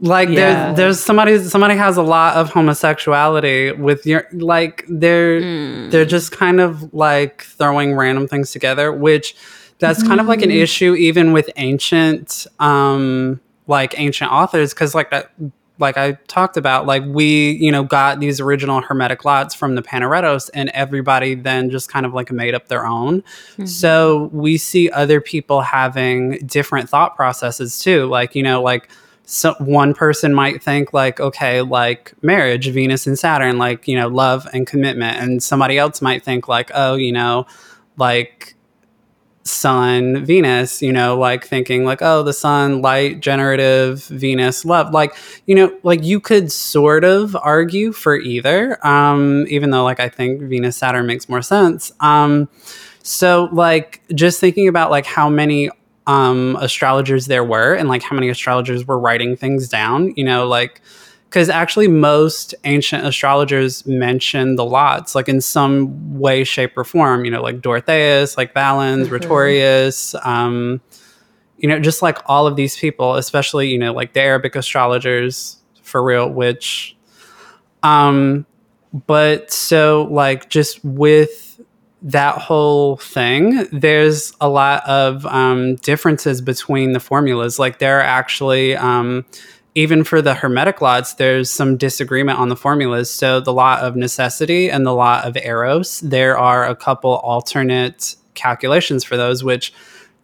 like Yeah. there's there's somebody somebody has a lot of homosexuality with your like they're Hmm. they're just kind of like throwing random things together, which that's kind of like an issue even with ancient um like ancient authors because like that like I talked about, like we, you know, got these original hermetic lots from the Panaretos, and everybody then just kind of like made up their own. Mm-hmm. So we see other people having different thought processes too. Like, you know, like so one person might think like, okay, like marriage, Venus and Saturn, like, you know, love and commitment. And somebody else might think like, oh, you know, like sun venus you know like thinking like oh the sun light generative venus love. Like you know like you could sort of argue for either um even though like i think venus saturn makes more sense. Um so like just thinking about like how many um astrologers there were and like how many astrologers were writing things down you know like because actually most ancient astrologers mention the lots like in some way shape or form you know like dorotheus like valens Mhm. Rhetorius, um you know just like all of these people especially you know like the arabic astrologers for real which um but so like just with that whole thing there's a lot of um differences between the formulas like there are actually um even for the hermetic lots, there's some disagreement on the formulas. So the law of necessity and the law of eros, there are a couple alternate calculations for those, which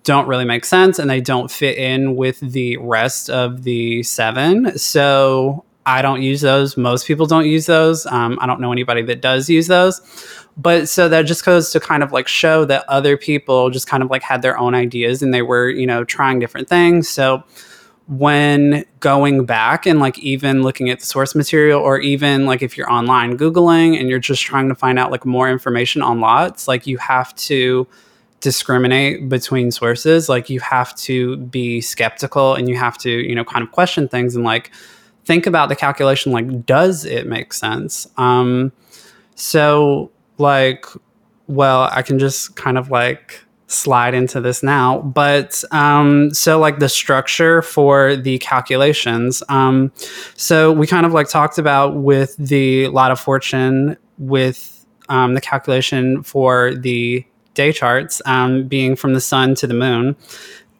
don't really make sense and they don't fit in with the rest of the seven. So I don't use those. Most people don't use those. Um, I don't know anybody that does use those. But so that just goes to kind of like show that other people just kind of like had their own ideas and they were, you know, trying different things. So when going back and like even looking at the source material or even like if you're online googling and you're just trying to find out like more information on lots like you have to discriminate between sources. Like you have to be skeptical and you have to you know kind of question things and like think about the calculation like does it make sense? Um so like well i can just kind of like slide into this now but um so like the structure for the calculations um so we kind of like talked about with the lot of fortune with um the calculation for the day charts um being from the sun to the moon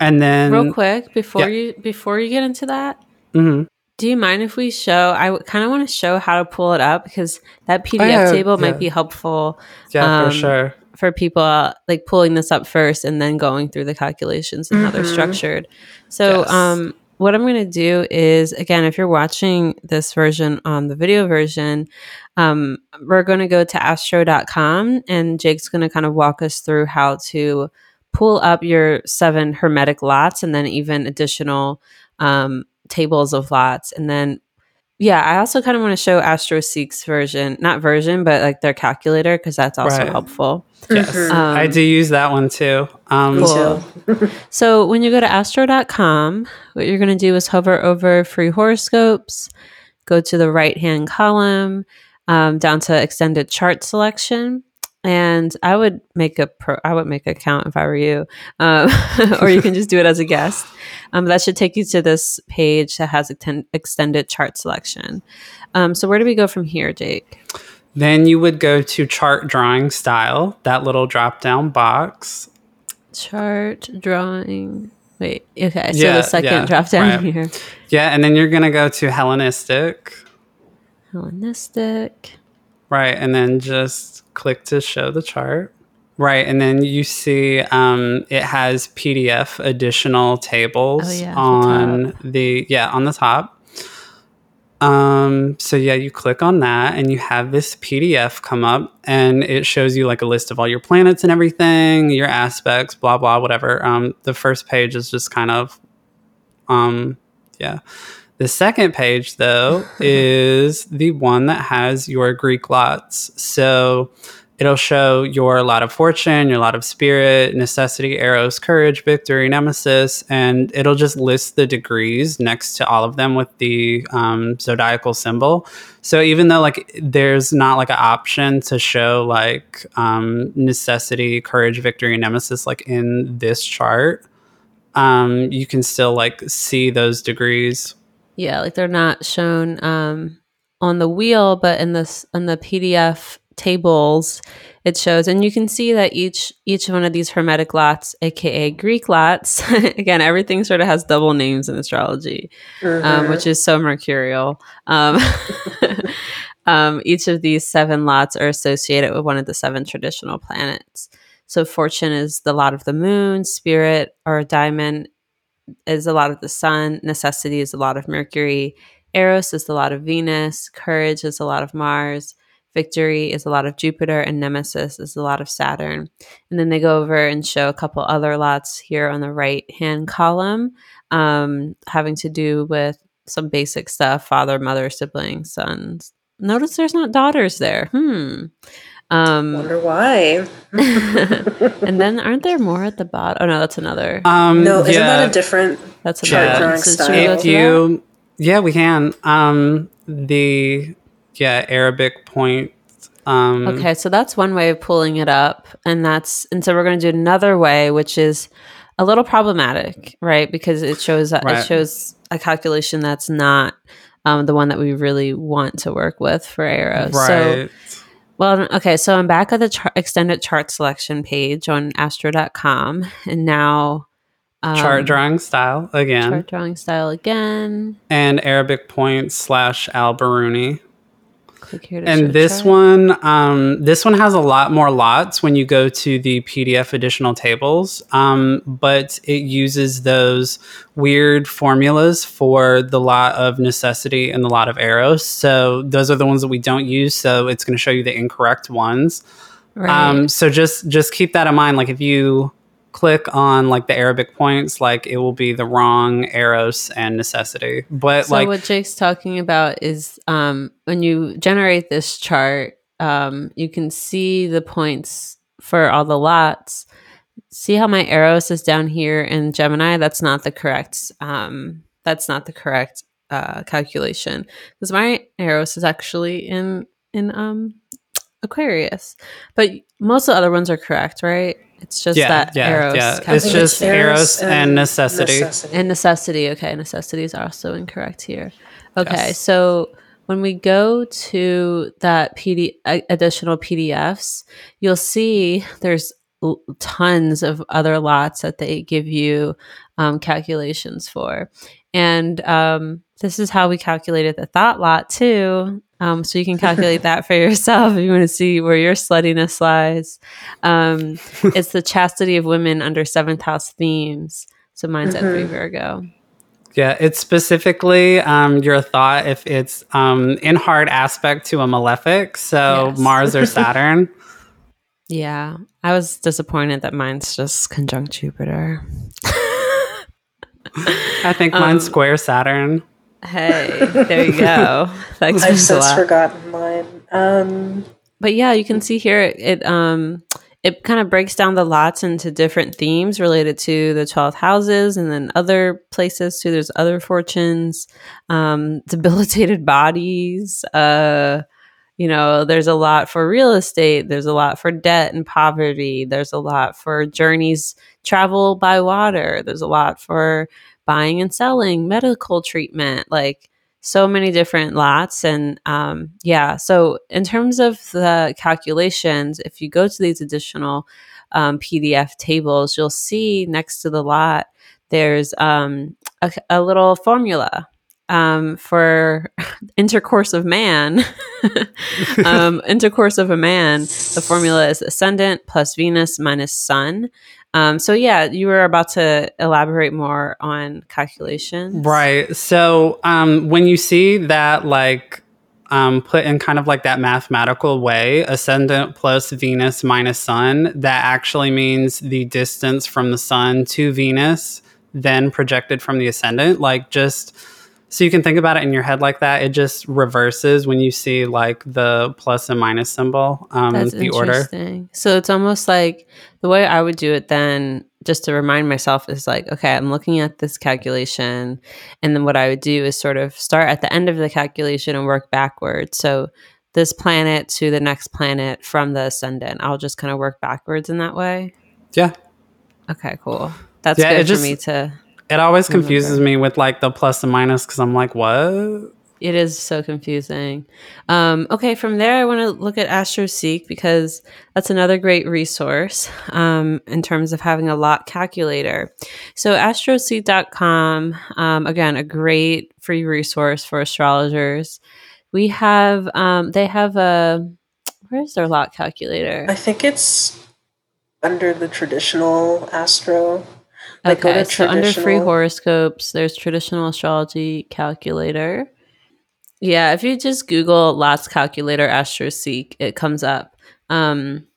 and then Real quick before Yeah. you before you get into that, Mhm. do you mind if we show? I kind of want to show how to pull it up because that PDF Oh, yeah, table yeah. might be helpful yeah um, for sure for people like pulling this up first and then going through the calculations and how they're Mhm. structured. So, Yes. um, what I'm going to do is again, if you're watching this version on the video version, um, we're going to go to astro.com and Jake's going to kind of walk us through how to pull up your seven hermetic lots and then even additional um, tables of lots. And then yeah, I also kind of want to show AstroSeek's version, not version, but like their calculator because that's also Right. helpful. Yes Mhm. Um, i do use that one too um Cool. too. So when you go to astro.com, what you're going to do is hover over free horoscopes, go to the right hand column, um, down to extended chart selection. And I would make a pro, I would make an account if I were you, um, or you can just do it as a guest. Um, that should take you to this page that has extend, extended chart selection. Um, so where do we go from here, Jake? Then you would go to chart drawing style, that little drop down box. Chart drawing. Wait, okay. So Yeah, the second yeah, drop down right. here. Yeah, and then you're going to go to Hellenistic, Hellenistic. right? And then just click to show the chart. Right, and then you see um, it has PDF additional tables Oh, yeah, at the on the yeah on the top. Um, so yeah, you click on that and you have this PDF come up and it shows you like a list of all your planets and everything, your aspects, blah blah, whatever. Um, the first page is just kind of um yeah. The second page though is the one that has your Greek lots. So it'll show your lot of fortune, your lot of spirit, necessity, Eros, courage, victory, nemesis, and it'll just list the degrees next to all of them with the um, zodiacal symbol. So even though like there's not like an option to show like um, necessity, courage, victory, nemesis like in this chart, um, you can still like see those degrees. Yeah, like they're not shown um, on the wheel, but in this in the PDF tables it shows and you can see that each each one of these hermetic lots aka greek lots again everything sort of has double names in astrology Mm-hmm. um, which is so mercurial um, um, each of these seven lots are associated with one of the seven traditional planets so fortune is the lot of the moon spirit or daimon is a lot of the sun necessity is a lot of mercury eros is a lot of venus courage is a lot of mars victory is a lot of Jupiter, and Nemesis is a lot of Saturn. And then they go over and show a couple other lots here on the right hand column, um, having to do with some basic stuff father, mother, siblings, sons. Notice there's not daughters there. Hmm. Um, Wonder why? and then aren't there more at the bottom? Oh no, that's another. Um, No, isn't yeah, that a different? That's chart another. drawing one. So should style? we go if to that? you, yeah, we can. Um, the yeah Arabic point. Um, Okay, so that's one way of pulling it up, and that's and so we're going to do another way, which is a little problematic, right? Because it shows Right. it shows a calculation that's not um, the one that we really want to work with for Eros. So, Right. well, okay, so I'm back at the char- extended chart selection page on Astro.com, and now um, chart drawing style again, chart drawing style again. and Arabic point slash Al Biruni. Click here And this chart. one, um, this one has a lot more lots when you go to the PDF additional tables, um, but it uses those weird formulas for the lot of necessity and the lot of Eros. So those are the ones that we don't use. So it's going to show you the incorrect ones. right. Um, so just just keep that in mind. Like if you click on like the Arabic points, like it will be the wrong Eros and necessity. But So like what Jake's talking about is um, when you generate this chart, um, you can see the points for all the lots. See how my Eros is down here in Gemini? That's not the correct. Um, that's not the correct uh, calculation because my Eros is actually in in um, Aquarius, but most of the other ones are correct, right? It's just yeah, that yeah, Eros. yeah. calculation. It's just Eros and necessity. And necessity. Okay, necessity is also incorrect here. Okay, Yes. so when we go to that PD a- additional PDFs, you'll see there's tons of other lots that they give you um, calculations for, and um, this is how we calculated the thought lot too. Um, so you can calculate that for yourself if you want to see where your sluttiness lies. Um, it's the chastity of women under seventh house themes. So mine's at three Virgo. Yeah, it's specifically um, your thought if it's um, in hard aspect to a malefic, so Yes. Mars or Saturn. Yeah, I was disappointed that mine's just conjunct Jupiter. I think mine's square Saturn. Hey, there you go. That I've since forgotten mine. Um, But yeah, you can see here it, it um it kind of breaks down the lots into different themes related to the 12 houses and then other places too. There's other fortunes, um, debilitated bodies, uh, you know, there's a lot for real estate, there's a lot for debt and poverty, there's a lot for journeys, travel by water, there's a lot for buying and selling, medical treatment, like so many different lots. And um, yeah so in terms of the calculations if you go to these additional um, pdf tables you'll see next to the lot there's um, a, a little formula um, for intercourse of man. Um, intercourse of a man. The formula is ascendant plus venus minus sun um, so yeah you were about to elaborate more on calculations Right. So um, when you see that, like, um, put in kind of like that mathematical way, ascendant plus Venus minus Sun, that actually means the distance from the Sun to Venus, then projected from the ascendant. Like, just So you can think about it in your head like that. It just reverses when you see like the plus and minus symbol, um, That's the order. interesting. So it's almost like the way I would do it then, just to remind myself, is like, okay, I'm looking at this calculation. And then what I would do is sort of start at the end of the calculation and work backwards. So this planet to the next planet from the ascendant. I'll just kind of work backwards in that way. Yeah. Okay, cool. That's Yeah, good just- for me to. It always Remember. confuses me with like the plus and minus because I'm like, what? It is so confusing. Um, okay, from there, I want to look at AstroSeek because that's another great resource um, in terms of having a lot calculator. So, astroseek.com, um, again, a great free resource for astrologers. We have, um, they have a, where's their lot calculator? I think it's under the traditional astro. Like, Okay, so under free horoscopes, there's traditional astrology calculator. Yeah, if you just Google Lots Calculator AstroSeek, it comes up. Um,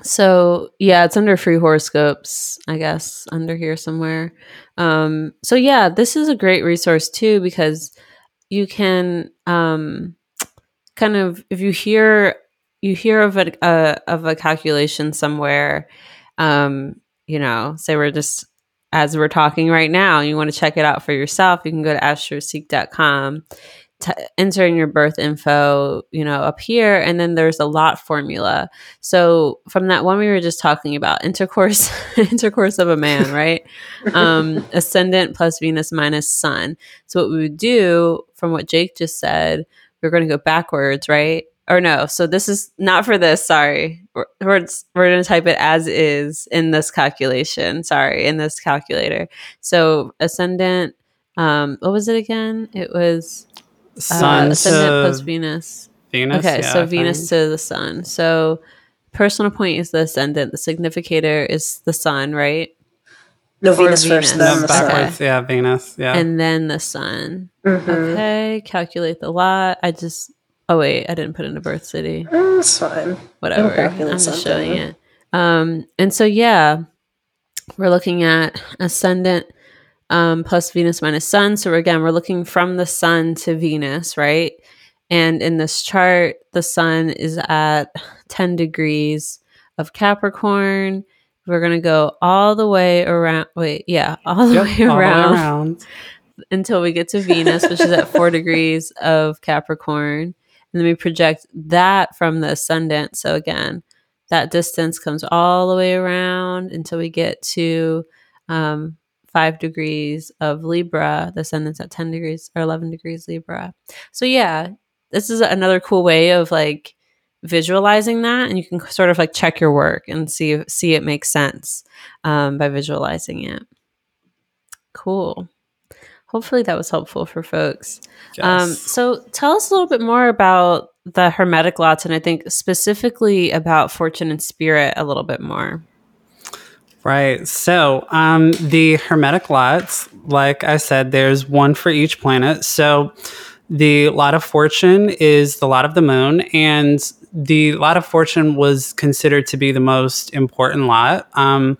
so yeah, it's under free horoscopes, I guess, under here somewhere. Um, so yeah, this is a great resource too because you can um, kind of if you hear you hear of a, a of a calculation somewhere, um, you know, say we're just as we're talking right now, you want to check it out for yourself, you can go to astroseek.com, t- enter in your birth info, you know, up here, and then there's a lot formula. So from that one we were just talking about, intercourse, intercourse of a man, right? um, ascendant plus Venus minus Sun. So what we would do, from what Jake just said, we're going to go backwards, right? Or no, so this is not for this. Sorry, we're we're, we're going to type it as is in this calculation. Sorry, in this calculator. So ascendant. Um, what was it again? It was uh, Sun ascendant to plus Venus. Venus. Okay, yeah, so I Venus think. to the Sun. So personal point is the ascendant. The significator is the Sun, right? No, Or Venus, Venus. first, No, then the sun. Yeah, Venus. Yeah. And then the Sun. Mhm. Okay, calculate the lot. I just oh wait, I didn't put in a birth city. Mm, It's fine. Whatever. I'm just something. showing it. Um, and so yeah, we're looking at ascendant um, plus Venus minus Sun. So again, we're looking from the Sun to Venus, right? And in this chart, the Sun is at 10 degrees of Capricorn. We're gonna go all the way around. Wait, yeah, all the Yep, way all the way around around. until we get to Venus, which is at four degrees of Capricorn. And then we project that from the ascendant. So again, that distance comes all the way around until we get to um, five degrees of Libra. The ascendant's at 10 degrees or 11 degrees Libra. So yeah, this is another cool way of like visualizing that and you can sort of like check your work and see see it makes sense um, by visualizing it cool hopefully that was helpful for folks um, so tell us a little bit more about the hermetic lots and i think specifically about fortune and spirit a little bit more Right. So um, the hermetic lots, like I said, there's one for each planet. So the lot of fortune is the lot of the moon, and the lot of fortune was considered to be the most important lot. Um,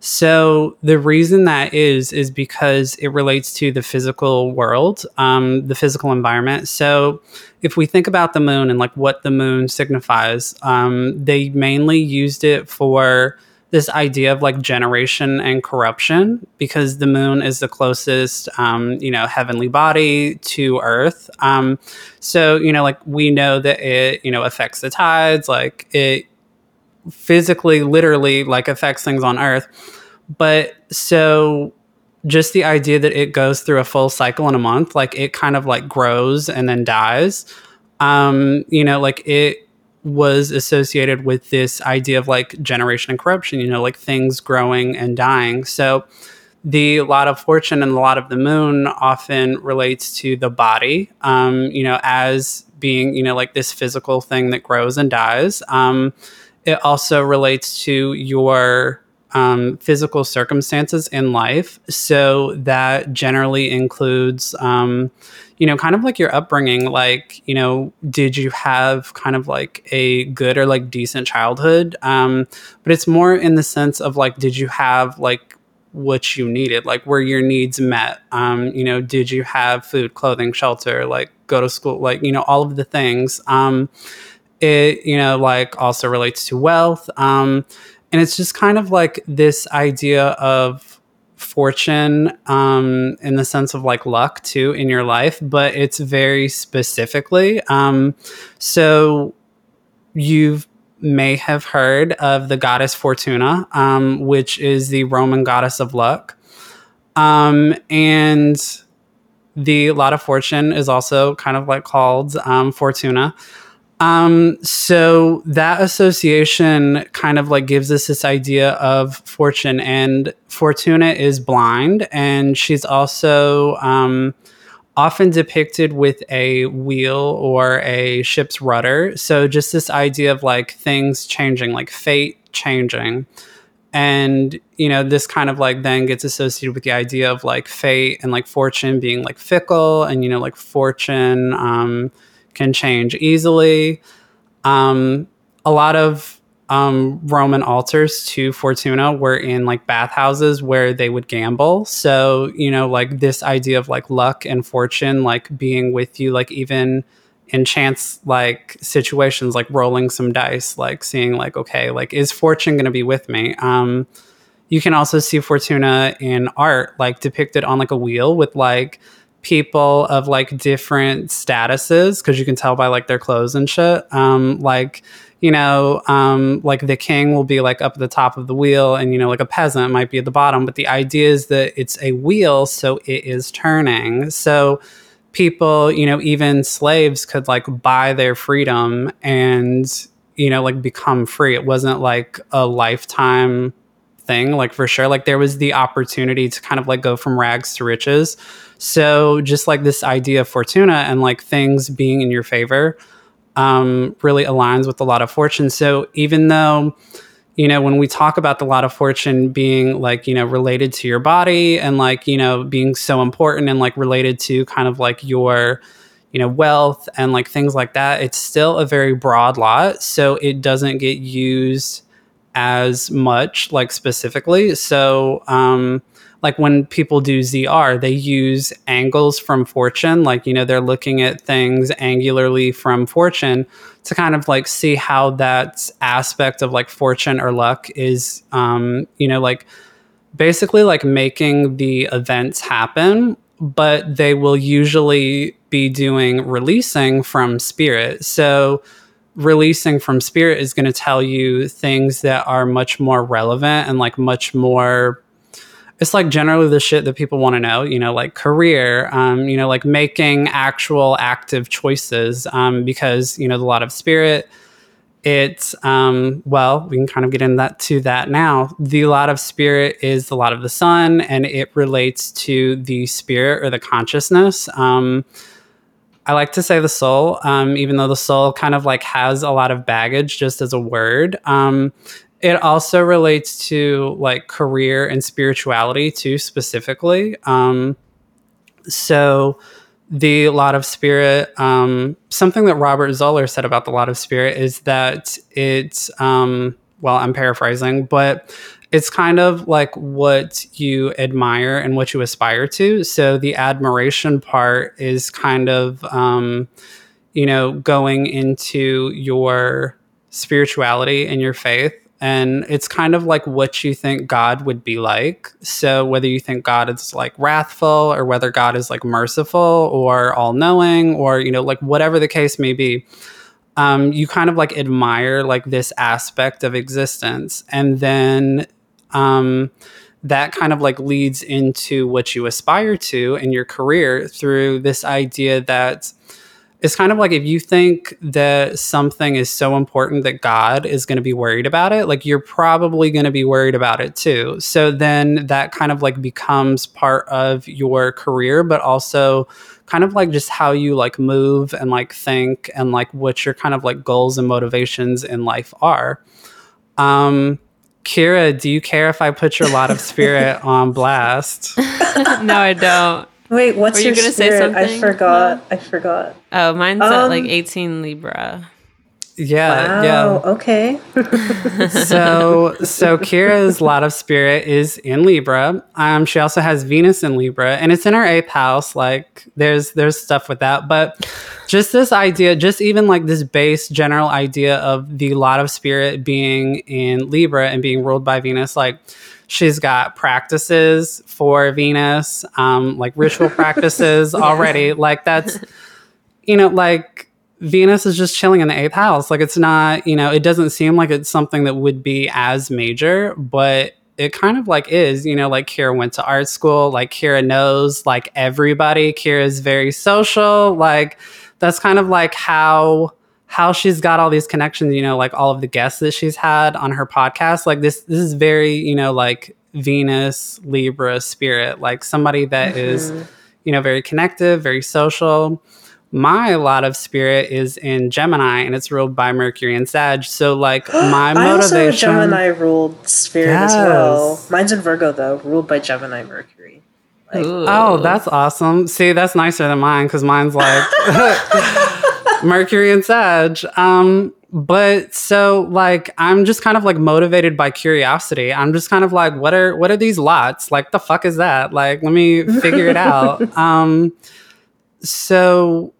so the reason that is is because it relates to the physical world, um, the physical environment. So if we think about the moon and like what the moon signifies, um, they mainly used it for this idea of like generation and corruption because the moon is the closest um, you know heavenly body to earth um, so you know like we know that it you know affects the tides like it physically literally like affects things on earth. But so just the idea that it goes through a full cycle in a month like it kind of like grows and then dies. Um you know like it was associated with this idea of like generation and corruption you know like things growing and dying. So the lot of fortune and the lot of the moon often relates to the body um you know as being you know like this physical thing that grows and dies. Um it also relates to your um, physical circumstances in life. So that generally includes, um, you know, kind of like your upbringing. Like, you know, did you have kind of like a good or like decent childhood? Um, but it's more in the sense of like, did you have like what you needed like were your needs met um you know did you have food clothing shelter like go to school like you know all of the things um it you know like also relates to wealth um and it's just kind of like this idea of fortune um in the sense of like luck too in your life but it's very specifically um so you've may have heard of the goddess Fortuna, um, which is the Roman goddess of luck. Um, and the lot of fortune is also kind of like called um, Fortuna. Um, so that association kind of like gives us this idea of fortune, and Fortuna is blind, and she's also um, often depicted with a wheel or a ship's rudder. So just this idea of like things changing, like fate changing. And, you know, this kind of like then gets associated with the idea of like fate and like fortune being like fickle and, you know, like fortune um, can change easily. Um, a lot of um, Roman altars to Fortuna were in like bathhouses where they would gamble. So, you know, like this idea of like luck and fortune, like being with you, like even in chance like situations, like rolling some dice, like seeing like, okay, like is fortune going to be with me? Um, you can also see Fortuna in art, like depicted on like a wheel with like people of like different statuses because you can tell by like their clothes and shit. Um, like you know, um, like the king will be like up at the top of the wheel and, you know, like a peasant might be at the bottom. But the idea is that it's a wheel, so it is turning. So people, you know, even slaves could like buy their freedom and, you know, like become free. It wasn't like a lifetime thing, like for sure. Like there was the opportunity to kind of like go from rags to riches. So just like this idea of fortuna and like things being in your favor um, really aligns with the lot of fortune. So even though, you know, when we talk about the lot of fortune being like, you know, related to your body and like, you know, being so important and like related to kind of like your, you know, wealth and like things like that, it's still a very broad lot. So it doesn't get used as much like specifically. So, um, like when people do ZR, they use angles from fortune. Like, you know, they're looking at things angularly from fortune to kind of like see how that aspect of like fortune or luck is, um, you know, like basically like making the events happen. But they will usually be doing releasing from spirit. So, releasing from spirit is going to tell you things that are much more relevant and like much more it's like generally the shit that people want to know, you know, like career, um, you know, like making actual active choices um, because, you know, the lot of spirit, it's, um, well, we can kind of get into that to that now. The lot of spirit is the lot of the sun and it relates to the spirit or the consciousness. Um, I like to say the soul, um, even though the soul kind of like has a lot of baggage just as a word. Um, it also relates to like career and spirituality too specifically um, so the lot of spirit um, something that robert zoller said about the lot of spirit is that it's um, well i'm paraphrasing but it's kind of like what you admire and what you aspire to. So the admiration part is kind of um, you know going into your spirituality and your faith. And it's kind of like what you think God would be like. So whether you think God is like wrathful or whether God is like merciful or all knowing or you know like whatever the case may be, um, you kind of like admire like this aspect of existence, and then um, that kind of like leads into what you aspire to in your career through this idea that it's kind of like if you think that something is so important that God is going to be worried about it, like you're probably going to be worried about it too. So then that kind of like becomes part of your career, but also kind of like just how you like move and like think and like what your kind of like goals and motivations in life are. Um, Kirah, do you care if I put your lot of spirit on blast? no, I don't. Wait, what's Were you your gonna spirit? say something? I forgot. I forgot. Oh, mine's um, at like 18 Libra. Yeah, wow. yeah. Okay. so so Kirah's lot of spirit is in Libra. Um, she also has Venus in Libra, and it's in her eighth house. Like there's there's stuff with that, but just this idea, just even like this base general idea of the lot of spirit being in Libra and being ruled by Venus, like she's got practices for Venus, um, like ritual practices already. Like that's you know like Venus is just chilling in the eighth house. Like it's not, you know, it doesn't seem like it's something that would be as major, but it kind of like is, you know, like Kirah went to art school, like Kirah knows like everybody. Kirah is very social. Like that's kind of like how how she's got all these connections, you know, like all of the guests that she's had on her podcast. Like this this is very, you know, like Venus, Libra spirit, like somebody that is, mm-hmm. you know, very connective, very social my lot of spirit is in Gemini and it's ruled by Mercury and Sag. So like my I also have motivation Gemini ruled spirit as well. Mine's in Virgo though, ruled by Gemini Mercury. Like, Oh, that's awesome. See, that's nicer than mine because mine's like Mercury and Sag. Um, but so like I'm just kind of like motivated by curiosity. I'm just kind of like, what are what are these lots? Like the fuck is that? Like, let me figure it out. Um so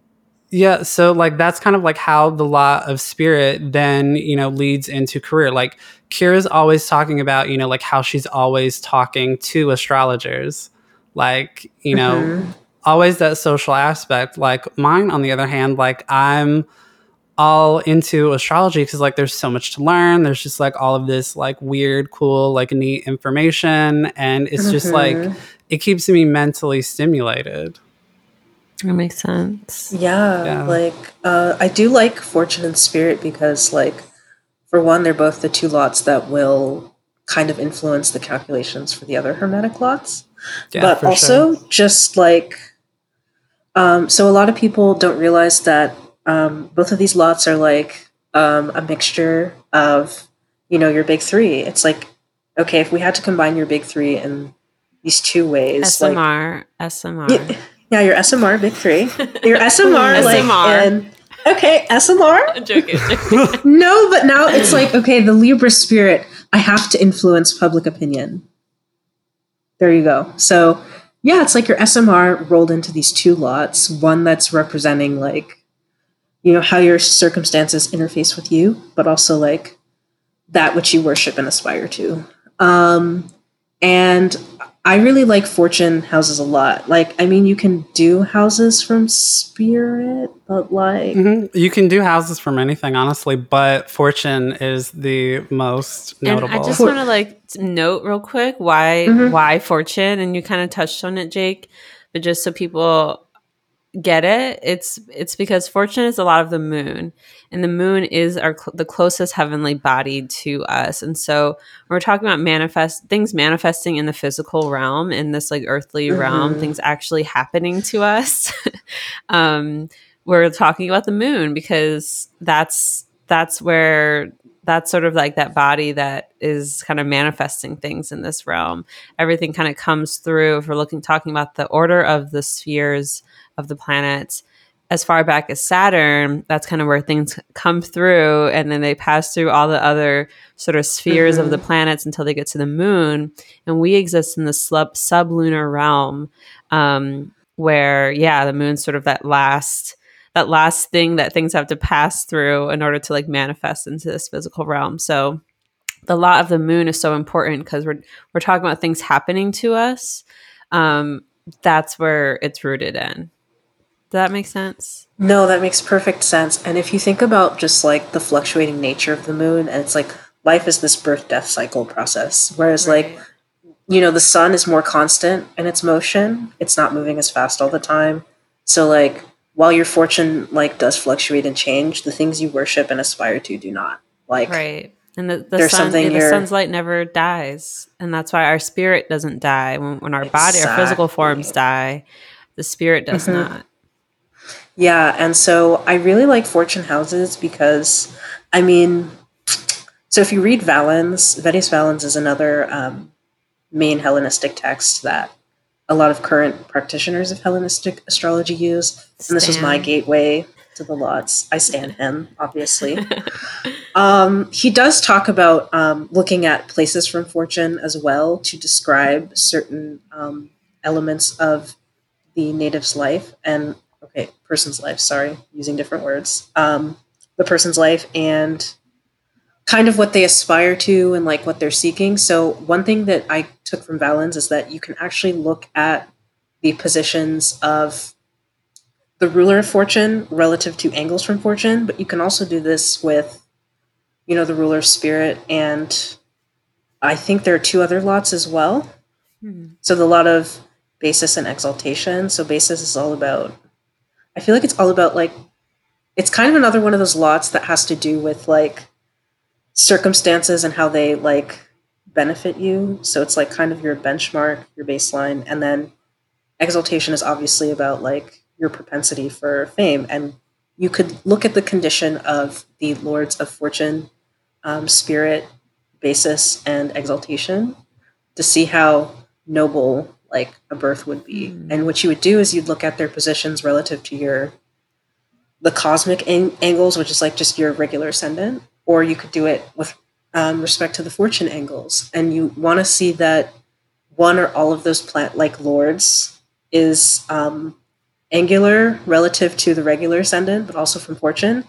yeah, so like that's kind of like how the lot of spirit then, you know, leads into career. Like Kirah's always talking about, you know, like how she's always talking to astrologers. Like, you know, Mhm. always that social aspect. Like mine on the other hand, like I'm all into astrology because like there's so much to learn. There's just like all of this like weird, cool, like neat information. And it's just like Mhm. it keeps me mentally stimulated. That makes sense. Yeah, Yeah. like uh, I do like Fortune and Spirit because, like, for one, they're both the two lots that will kind of influence the calculations for the other Hermetic lots. Yeah, but also, sure. just like, um, so a lot of people don't realize that um, both of these lots are like um, a mixture of, you know, your big three. It's like, okay, if we had to combine your big three in these two ways, like, SMR, SMR. yeah, yeah, your SMR big three. Your SMR, like SMR. in okay, SMR. I'm joking. joking. No, but now it's like okay, the Libra spirit. I have to influence public opinion. There you go. So yeah, it's like your SMR rolled into these two lots. One that's representing like, you know, how your circumstances interface with you, but also like that which you worship and aspire to. Um, and I really like fortune houses a lot. Like, I mean, you can do houses from spirit, but like, Mhm. You can do houses from anything, honestly, but fortune is the most notable. and notable. I just want to like note real quick why Mhm. why fortune, and you kind of touched on it, Jake, but just so people get it, it's it's because fortune is a lot of the moon, and the moon is our the closest heavenly body to us, and so when we're talking about manifest things manifesting in the physical realm, in this like earthly realm, Mhm. things actually happening to us. um, we're talking about the moon because that's that's where that's sort of like that body that is kind of manifesting things in this realm. Everything kind of comes through. If we're looking talking about the order of the spheres of the planets, as far back as Saturn, that's kind of where things come through, and then they pass through all the other sort of spheres of Mhm. the planets until they get to the moon. And we exist in the sub sublunar realm, um, where yeah, the moon's sort of that last that last thing that things have to pass through in order to like manifest into this physical realm. So the lot of the moon is so important because we're we're talking about things happening to us. Um, that's where it's rooted in. Does that make sense? No, that makes perfect sense. And if you think about just like the fluctuating nature of the moon, and it's like life is this birth death cycle process, whereas like you know the sun is more constant in its motion; it's not moving as fast all the time. So like while your fortune like does fluctuate and change, the things you worship and aspire to do not. Like right. And the, the There's sun, something the sun's light never dies, and that's why our spirit doesn't die. When, when our body, our physical forms die, the spirit does Mhm. not. Yeah, and so I really like fortune houses because, I mean, so if you read Valens, Vettius Valens is another um, main Hellenistic text that a lot of current practitioners of Hellenistic astrology use, and this was my gateway to to the lots. I stand him, obviously. um, he does talk about um, looking at places from fortune as well to describe certain um, elements of the native's life and okay, person's life. Sorry, using different words. Um, the person's life and kind of what they aspire to and like what they're seeking. So one thing that I took from Valens is that you can actually look at the positions of the ruler of fortune relative to angles from fortune, but you can also do this with, you know, the ruler of spirit and I think there are two other lots as well. Hmm. So the lot of basis and exaltation. So basis is all about I feel like it's all about like it's kind of another one of those lots that has to do with like circumstances and how they like benefit you. So it's like kind of your benchmark, your baseline, and then exaltation is obviously about like your propensity for fame. And you could look at the condition of the lords of fortune, um, spirit, basis, and exaltation to see how noble like a birth would be. Mm. And what you would do is you'd look at their positions relative to your the cosmic ang- angles, which is like just your regular ascendant, or you could do it with um, respect to the fortune angles. And you want to see that one or all of those plant like lords is um, angular relative to the regular ascendant, but also from fortune.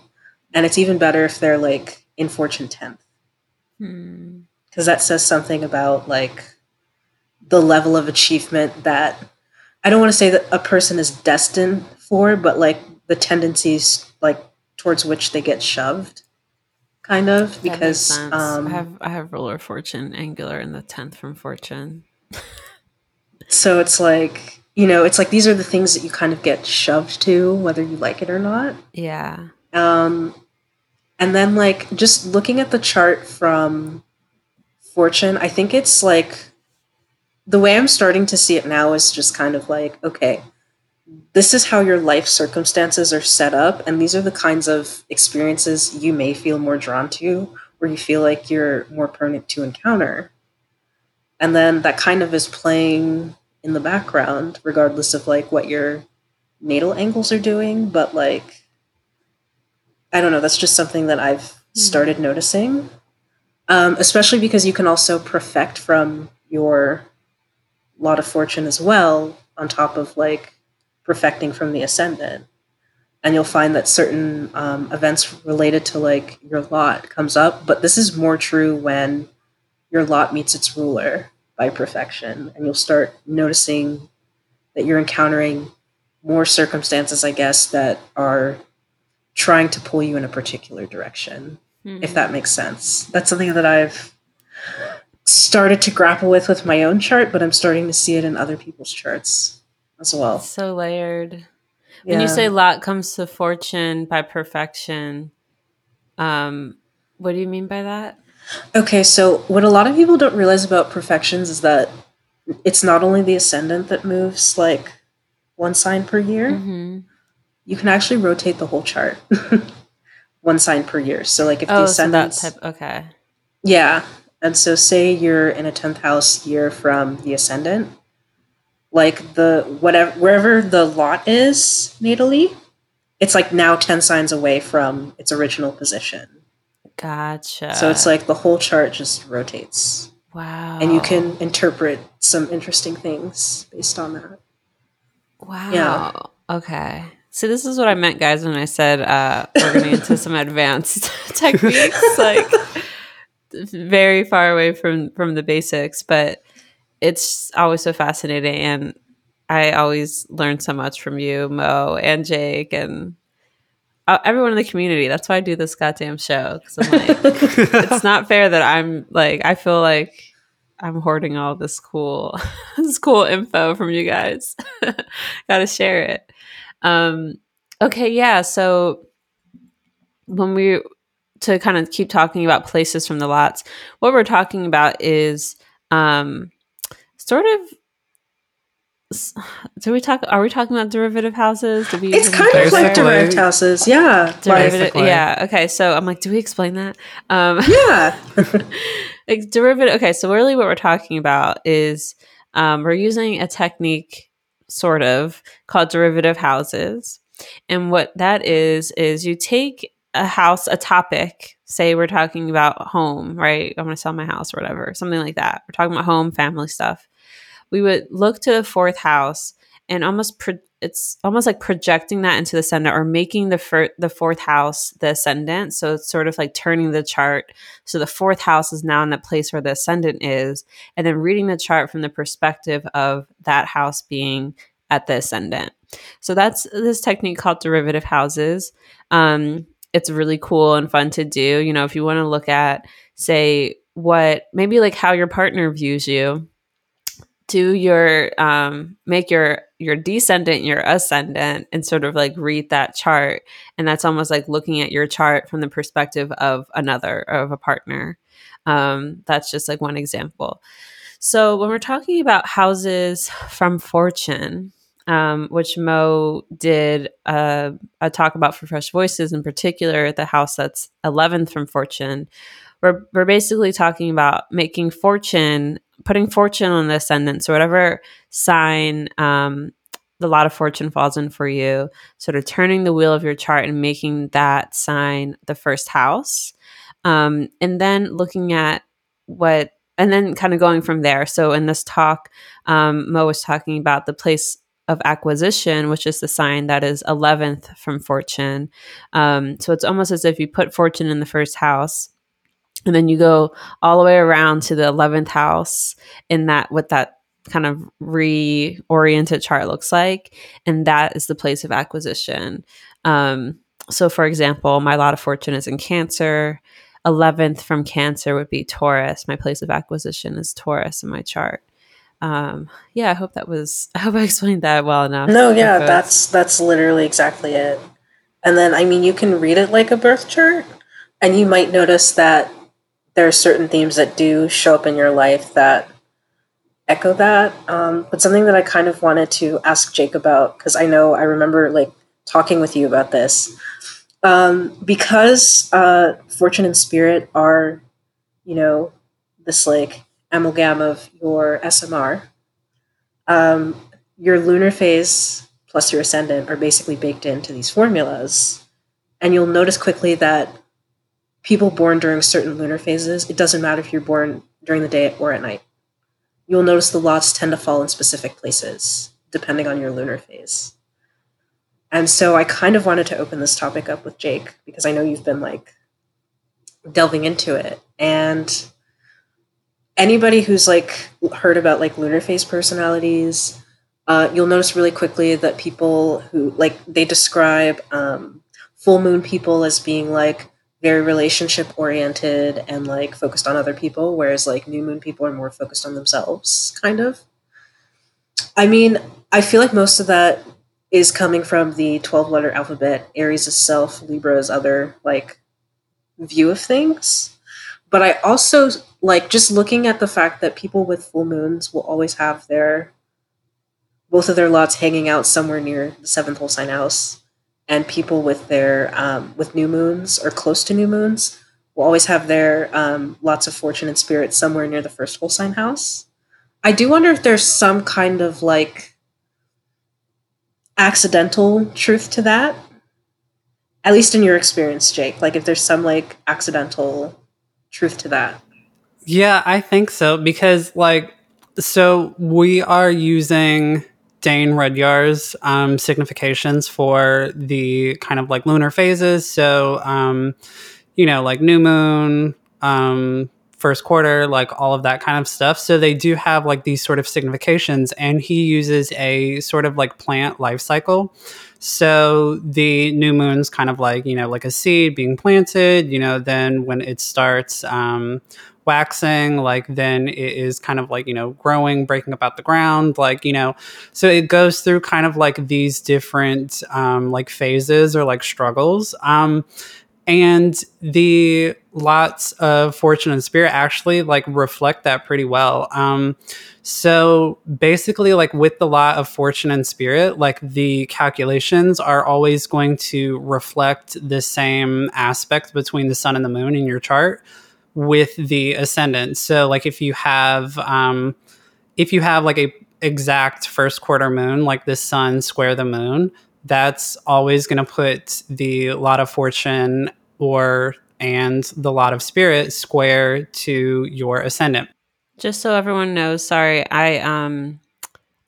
And it's even better if they're like in fortune 10th. Because hmm. that says something about like the level of achievement that I don't want to say that a person is destined for, but like the tendencies like towards which they get shoved kind of because um, I have I have ruler fortune angular in the tenth from fortune. so it's like you know it's like these are the things that you kind of get shoved to whether you like it or not. Yeah. Um, and then like just looking at the chart from fortune, I think it's like the way I'm starting to see it now is just kind of like okay this is how your life circumstances are set up and these are the kinds of experiences you may feel more drawn to or you feel like you're more prone to encounter and then that kind of is playing in the background regardless of like what your natal angles are doing but like i don't know that's just something that i've mm-hmm. started noticing um, especially because you can also perfect from your lot of fortune as well on top of like perfecting from the ascendant and you'll find that certain um, events related to like your lot comes up but this is more true when your lot meets its ruler by perfection and you'll start noticing that you're encountering more circumstances i guess that are trying to pull you in a particular direction mm-hmm. if that makes sense that's something that i've started to grapple with with my own chart but i'm starting to see it in other people's charts as well. So layered. Yeah. When you say lot comes to fortune by perfection, um, what do you mean by that? Okay, so what a lot of people don't realize about perfections is that it's not only the ascendant that moves like one sign per year. Mm-hmm. You can actually rotate the whole chart, one sign per year. So, like if oh, the ascendant, so type, okay, yeah, and so say you're in a tenth house year from the ascendant, like the whatever wherever the lot is natally, it's like now 10 signs away from its original position. Gotcha. So it's like the whole chart just rotates. Wow. And you can interpret some interesting things based on that. Wow. Yeah. Okay. So this is what I meant, guys, when I said uh, we're going into some advanced techniques, like very far away from from the basics. But it's always so fascinating and I always learn so much from you, Mo, and Jake, and uh, everyone in the community. That's why I do this goddamn show because I'm like, it's not fair that I'm like, I feel like I'm hoarding all this cool, this cool info from you guys. Got to share it. Um, okay, yeah. So when we to kind of keep talking about places from the lots, what we're talking about is um sort of do we talk are we talking about derivative houses? Do we it's kind of like derivative houses yeah. Derivative, yeah okay so i'm like do we explain that? Um yeah. Like derivative okay so really what we're talking about is um, we're using a technique sort of called derivative houses. And what that is, is you take a house, a topic, say we're talking about home, right? I'm going to sell my house or whatever, something like that. We're talking about home, family stuff. We would look to the fourth house and almost pro- it's almost like projecting that into the ascendant or making the fir- the fourth house the ascendant. So it's sort of like turning the chart. So the fourth house is now in the place where the ascendant is, and then reading the chart from the perspective of that house being at the ascendant. So that's this technique called derivative houses. Um, it's really cool and fun to do. You know, if you want to look at, say, what maybe like how your partner views you, do your um, make your your descendant your ascendant and sort of like read that chart. And that's almost like looking at your chart from the perspective of another of a partner. Um, that's just like one example. So when we're talking about houses from fortune um, which Mo did uh, a talk about for Fresh Voices, in particular, the house that's 11th from Fortune. We're, we're basically talking about making fortune, putting fortune on the ascendant. So, whatever sign um, the lot of fortune falls in for you, sort of turning the wheel of your chart and making that sign the first house. Um, and then looking at what and then kind of going from there. So in this talk, um, Mo was talking about the place of acquisition, which is the sign that is 11th from fortune. Um, so it's almost as if you put fortune in the first house and then you go all the way around to the 11th house in that, what that kind of reoriented chart looks like. And that is the place of acquisition. Um, so, for example, my lot of fortune is in Cancer. 11th from Cancer would be Taurus. My place of acquisition is Taurus in my chart um, yeah, I hope that was. I hope I explained that well enough. No, yeah, that's that's literally exactly it. And then, I mean, you can read it like a birth chart, and you might notice that there are certain themes that do show up in your life that echo that. Um, but something that I kind of wanted to ask Jake about because I know I remember like talking with you about this. Um, because uh, fortune and spirit are, you know, this like amalgam of your SMR, um, your lunar phase plus your ascendant are basically baked into these formulas. And you'll notice quickly that people born during certain lunar phases, it doesn't matter if you're born during the day or at night. You'll notice the lots tend to fall in specific places, depending on your lunar phase. And so I kind of wanted to open this topic up with Jake because I know you've been like delving into it. And anybody who's like heard about like lunar phase personalities, uh, you'll notice really quickly that people who like they describe um, full moon people as being like very relationship oriented and like focused on other people, whereas like new moon people are more focused on themselves, kind of. I mean, I feel like most of that is coming from the 12 letter alphabet, Aries is self, Libra is other, like view of things. But I also like just looking at the fact that people with full moons will always have their both of their lots hanging out somewhere near the seventh whole sign house, and people with their um, with new moons or close to new moons will always have their um, lots of fortune and spirit somewhere near the first whole sign house. I do wonder if there's some kind of like accidental truth to that. At least in your experience, Jake. Like if there's some like accidental truth to that. Yeah, I think so because like so we are using Dane Rudhyar's um, significations for the kind of like lunar phases. So um, you know, like new moon, um, first quarter, like all of that kind of stuff. So they do have like these sort of significations, and he uses a sort of like plant life cycle. So the new moon's kind of like, you know, like a seed being planted, you know, then when it starts um, waxing, like then it is kind of like, you know, growing, breaking up out the ground, like, you know, so it goes through kind of like these different um, like phases or like struggles. Um, and the lots of fortune and spirit actually like reflect that pretty well. Um so basically like with the lot of fortune and spirit like the calculations are always going to reflect the same aspect between the sun and the moon in your chart with the ascendant. So like if you have um if you have like a exact first quarter moon like the sun square the moon that's always going to put the lot of fortune or and the lot of spirit square to your ascendant. Just so everyone knows, sorry, I um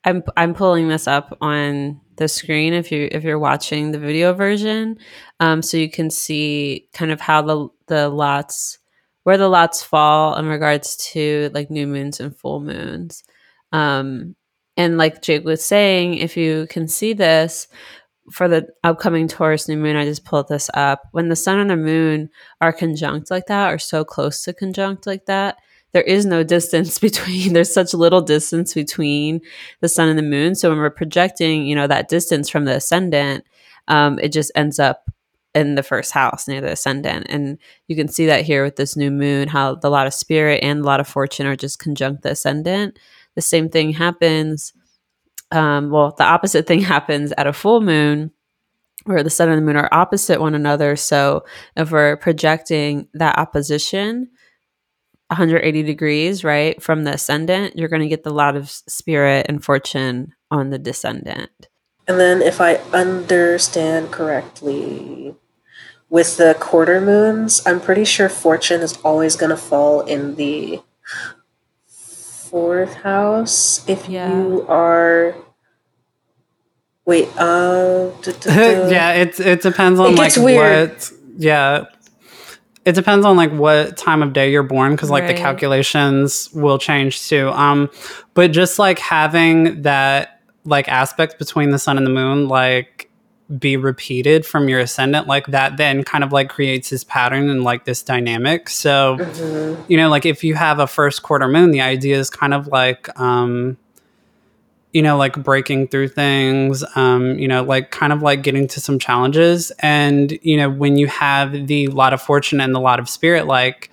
I'm I'm pulling this up on the screen if you if you're watching the video version, um, so you can see kind of how the the lots where the lots fall in regards to like new moons and full moons. Um, and like Jake was saying, if you can see this for the upcoming Taurus new moon, I just pulled this up. When the sun and the moon are conjunct like that, or so close to conjunct like that, there is no distance between there's such little distance between the sun and the moon. So when we're projecting you know that distance from the ascendant um, it just ends up in the first house near the ascendant. And you can see that here with this new moon how the lot of spirit and a lot of fortune are just conjunct the ascendant. The same thing happens um, well the opposite thing happens at a full moon where the sun and the moon are opposite one another so if we're projecting that opposition 180 degrees, right, from the ascendant, you're going to get the lot of spirit and fortune on the descendant. And then, if I understand correctly, with the quarter moons, I'm pretty sure fortune is always going to fall in the fourth house. If yeah. you are. Wait, uh. yeah, it, it depends on it like weird. what. Yeah, it depends on like what time of day you're born because like right. the calculations will change too um but just like having that like aspect between the sun and the moon like be repeated from your ascendant like that then kind of like creates this pattern and like this dynamic so mm-hmm. you know like if you have a first quarter moon the idea is kind of like um you know, like breaking through things, um, you know, like kind of like getting to some challenges. And, you know, when you have the lot of fortune and the lot of spirit, like,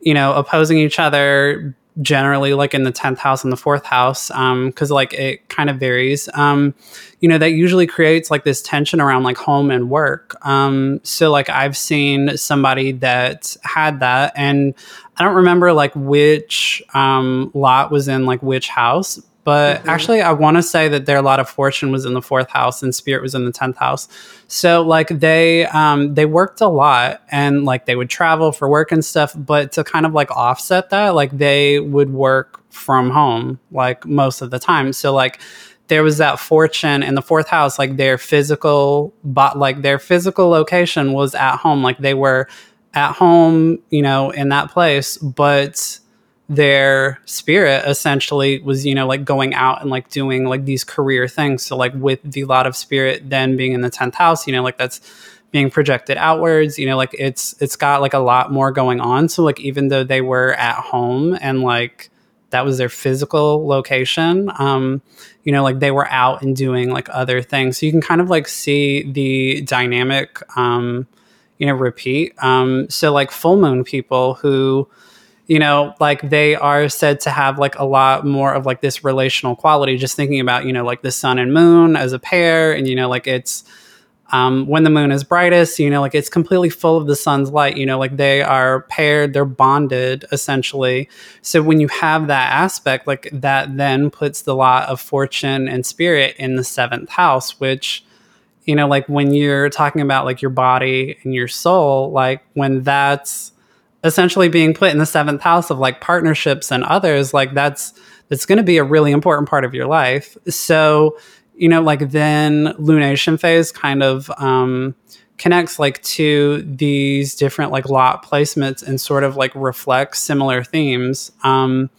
you know, opposing each other generally like in the 10th house and the fourth house, um, cause like it kind of varies, um, you know, that usually creates like this tension around like home and work. Um, so like I've seen somebody that had that and I don't remember like which, um, lot was in like which house, but mm-hmm. actually, I want to say that their lot of fortune was in the fourth house and spirit was in the tenth house. So like they um, they worked a lot and like they would travel for work and stuff. But to kind of like offset that, like they would work from home like most of the time. So like there was that fortune in the fourth house like their physical but like their physical location was at home like they were at home you know in that place but their spirit essentially was you know like going out and like doing like these career things. So like with the lot of spirit then being in the 10th house you know like that's being projected outwards you know like it's it's got like a lot more going on. So like even though they were at home and like that was their physical location um you know like they were out and doing like other things. So you can kind of like see the dynamic um you know repeat. Um so like full moon people who you know like they are said to have like a lot more of like this relational quality just thinking about you know like the sun and moon as a pair and you know like it's um, when the moon is brightest you know like it's completely full of the sun's light you know like they are paired they're bonded essentially. So when you have that aspect like that then puts the lot of fortune and spirit in the seventh house which you know like when you're talking about like your body and your soul like when that's essentially being put in the seventh house of like partnerships and others like that's that's going to be a really important part of your life. So you know like then lunation phase kind of um connects like to these different like lot placements and sort of like reflects similar themes um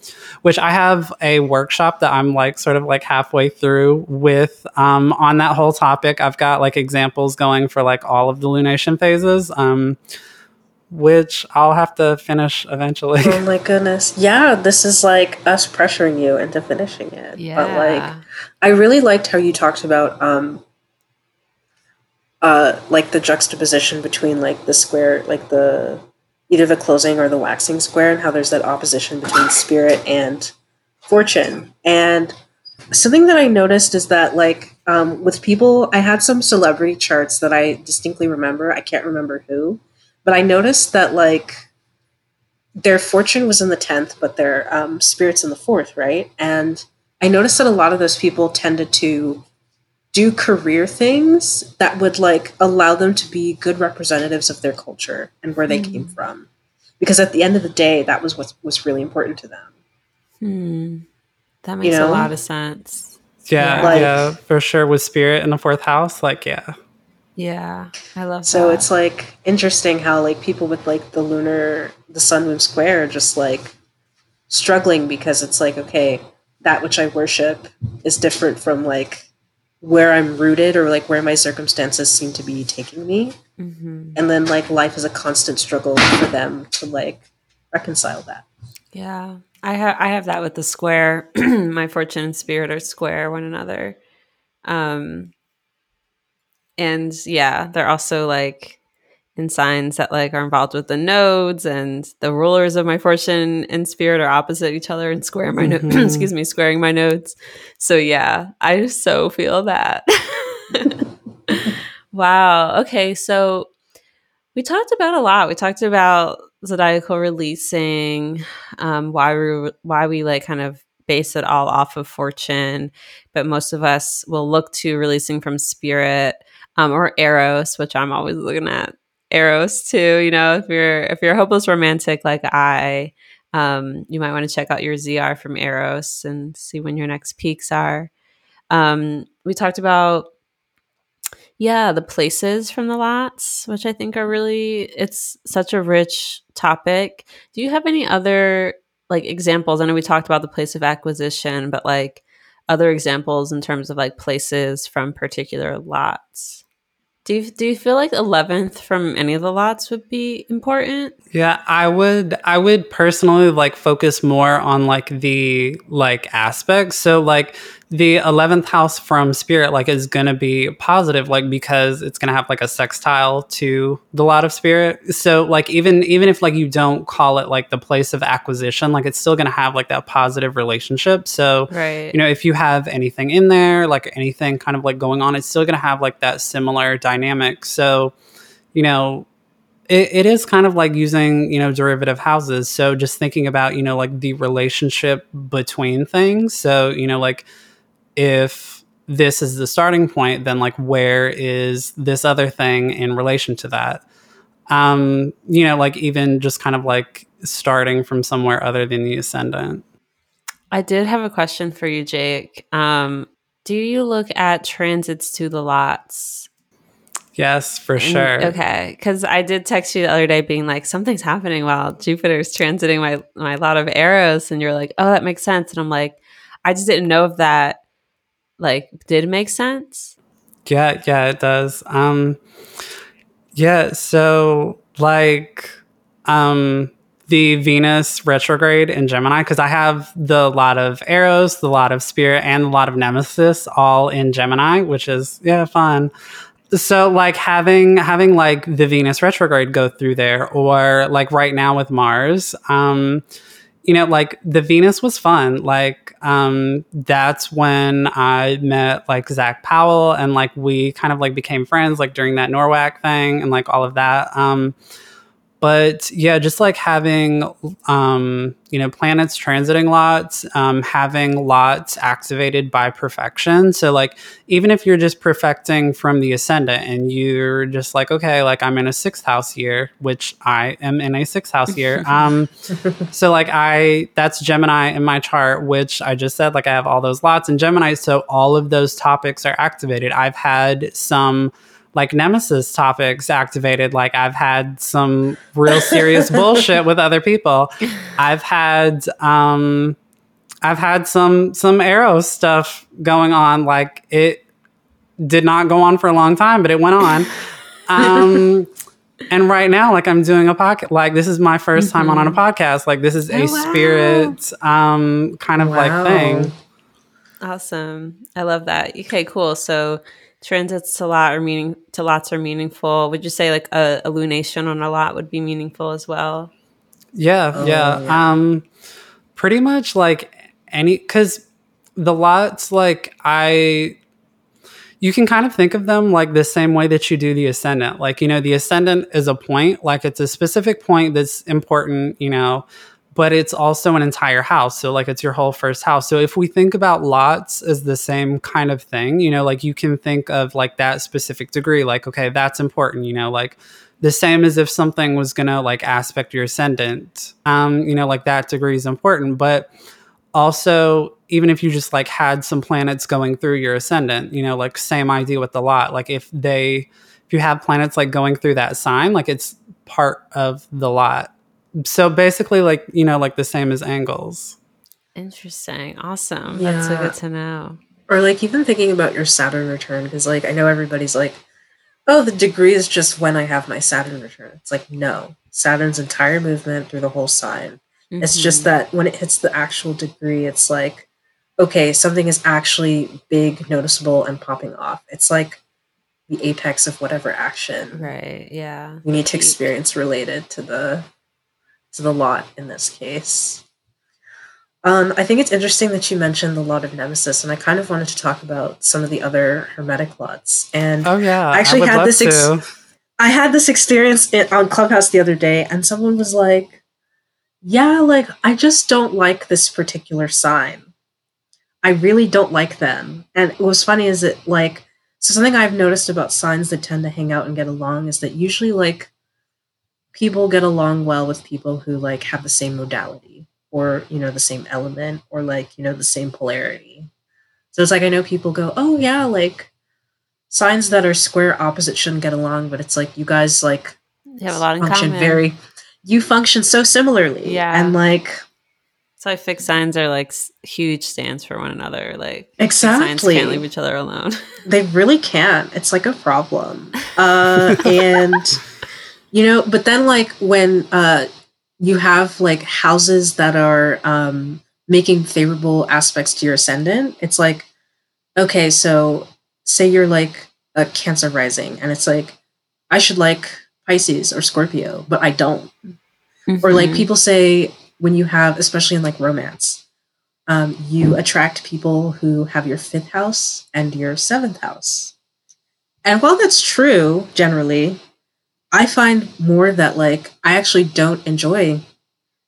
which i have a workshop that i'm like sort of like halfway through with um on that whole topic. I've got like examples going for like all of the lunation phases um which I'll have to finish eventually. Oh my goodness. Yeah, this is like us pressuring you into finishing it. Yeah. But like I really liked how you talked about um uh like the juxtaposition between like the square like the either the closing or the waxing square and how there's that opposition between spirit and fortune. And something that I noticed is that like um with people I had some celebrity charts that I distinctly remember. I can't remember who but I noticed that like their fortune was in the 10th, but their um, spirits in the fourth, right? And I noticed that a lot of those people tended to do career things that would like allow them to be good representatives of their culture and where they came from because at the end of the day that was what was really important to them Hmm. That makes know? a lot of sense. Yeah, Like- yeah, for sure. With spirit in the fourth house, like yeah, Yeah, I love so that. it's like interesting how like people with like the lunar the sun moon square are just like struggling because it's like okay that which i worship is different from like where i'm rooted or like where my circumstances seem to be taking me Mhm. and then like life is a constant struggle for them to like reconcile that Yeah, I have I have that with the square. My fortune and spirit are square one another, um, and yeah, they're also like in signs that like are involved with the nodes and the rulers of my fortune and spirit are opposite each other and square my no- Mhm. excuse me squaring my nodes. So yeah, I so feel that. wow. Okay, so we talked about a lot. We talked about zodiacal releasing, um, why we why we like kind of base it all off of fortune, but most of us will look to releasing from spirit um, or eros, which I'm always looking at eros too. You know, if you're if you're a hopeless romantic like I, um, you might want to check out your ZR from eros and see when your next peaks are. Um, we talked about yeah, the places from the lots, which I think are really it's such a rich topic. Do you have any other like examples? I know we talked about the place of acquisition, but like other examples in terms of like places from particular lots. Do you do you feel like eleventh from any of the lots would be important? yeah. I would, I would personally like focus more on like the like aspects. So like the eleventh house from spirit like is gonna be positive, like because it's gonna have like a sextile to the lot of spirit. So like even even if like you don't call it like the place of acquisition, like it's still gonna have like that positive relationship. So Right. you know if you have anything in there like anything kind of like going on it's still going to have like that similar dynamic so you know it, it is kind of like using you know derivative houses so just thinking about you know like the relationship between things so you know like if this is the starting point then like where is this other thing in relation to that? Um you know like even just kind of like starting from somewhere other than the ascendant. I did have a question for you, Jake. Um, do you look at transits to the lots? yes for sure. Okay, because I did text you the other day, being like, something's happening while Jupiter's transiting my my lot of Eros, and you're like, oh, that makes sense, and I'm like, I just didn't know if that like did it make sense. Yeah, yeah, it does. Um yeah, so like um the Venus retrograde in Gemini cuz I have the lot of Eros, the lot of spirit and the lot of nemesis all in Gemini, which is yeah, fun. So like having having like the Venus retrograde go through there or like right now with Mars, um you know like the venus was fun. Like um that's when i met like zach powell and like we kind of like became friends like during that NORWAC thing and like all of that. Um but yeah just like having um you know planets transiting lots um having lots activated by perfection. So like even if you're just perfecting from the ascendant and you're just like okay like i'm in a sixth house year which i am in a sixth house year um so like i that's gemini in my chart which i just said like i have all those lots in gemini so all of those topics are activated. I've had some like nemesis topics activated like i've had some real serious bullshit with other people i've had um i've had some some Eros stuff going on like it did not go on for a long time but it went on um and right now like i'm doing a podcast like this is my 1st time on, on a podcast like this is a Oh, wow. spirit um kind of Wow. like thing Awesome, I love that. Okay, cool. So transits to lot are meaning to lots are meaningful. Would you say like a, a lunation on a lot would be meaningful as well? Yeah, Oh, yeah. yeah. Um pretty much like any cuz the lots like I you can kind of think of them like the same way that you do the ascendant. Like, you know, the ascendant is a point, like it's a specific point that's important, you know, but it's also an entire house. So, like, it's your whole first house. So, if we think about lots as the same kind of thing, you know, like you can think of like that specific degree, like, okay, that's important, you know, like the same as if something was to like aspect your ascendant, um, you know, like that degree is important. But also, even if you just like had some planets going through your ascendant, you know, like same idea with the lot, like if they, if you have planets like going through that sign, like it's part of the lot so basically like you know like the same as angles. Interesting. Awesome. Yeah. that's so good to know. Or like even thinking about your saturn return because like i know everybody's like oh the degree is just when i have my saturn return. It's like no. Saturn's entire movement through the whole sign. Mm-hmm. it's just mm-hmm. that when it hits the actual degree it's like okay something is actually big noticeable and popping off. It's like the apex of whatever action right. Yeah. we need to experience related to the to the lot in this case. Um, I think it's interesting that you mentioned the lot of Nemesis, and I kind of wanted to talk about some of the other Hermetic lots. And oh yeah, I actually I had this. Ex- I had this experience in, on Clubhouse the other day, and someone was like, "Yeah, like I just don't like this particular sign. I really don't like them." And what's funny is that like so something I've noticed about signs that tend to hang out and get along is that usually like people get along well with people who like have the same modality or you know the same element or like you know the same polarity so it's like i know people go oh yeah like signs that are square opposite shouldn't get along but it's like you guys like you have a lot in function common. very you function so similarly yeah and like so I fixed signs are like huge stands for one another. Like exactly, signs can't leave each other alone. they really can't. It's like a problem. Uh, and you know but then like when uh you have like houses that are um making favorable aspects to your ascendant it's like okay so say you're like a cancer rising and it's like i should like pisces or scorpio but i don't mm-hmm. or like mm-hmm. people say when you have especially in like romance um, you attract people who have your fifth house and your seventh house and while that's true generally I find more that like I actually don't enjoy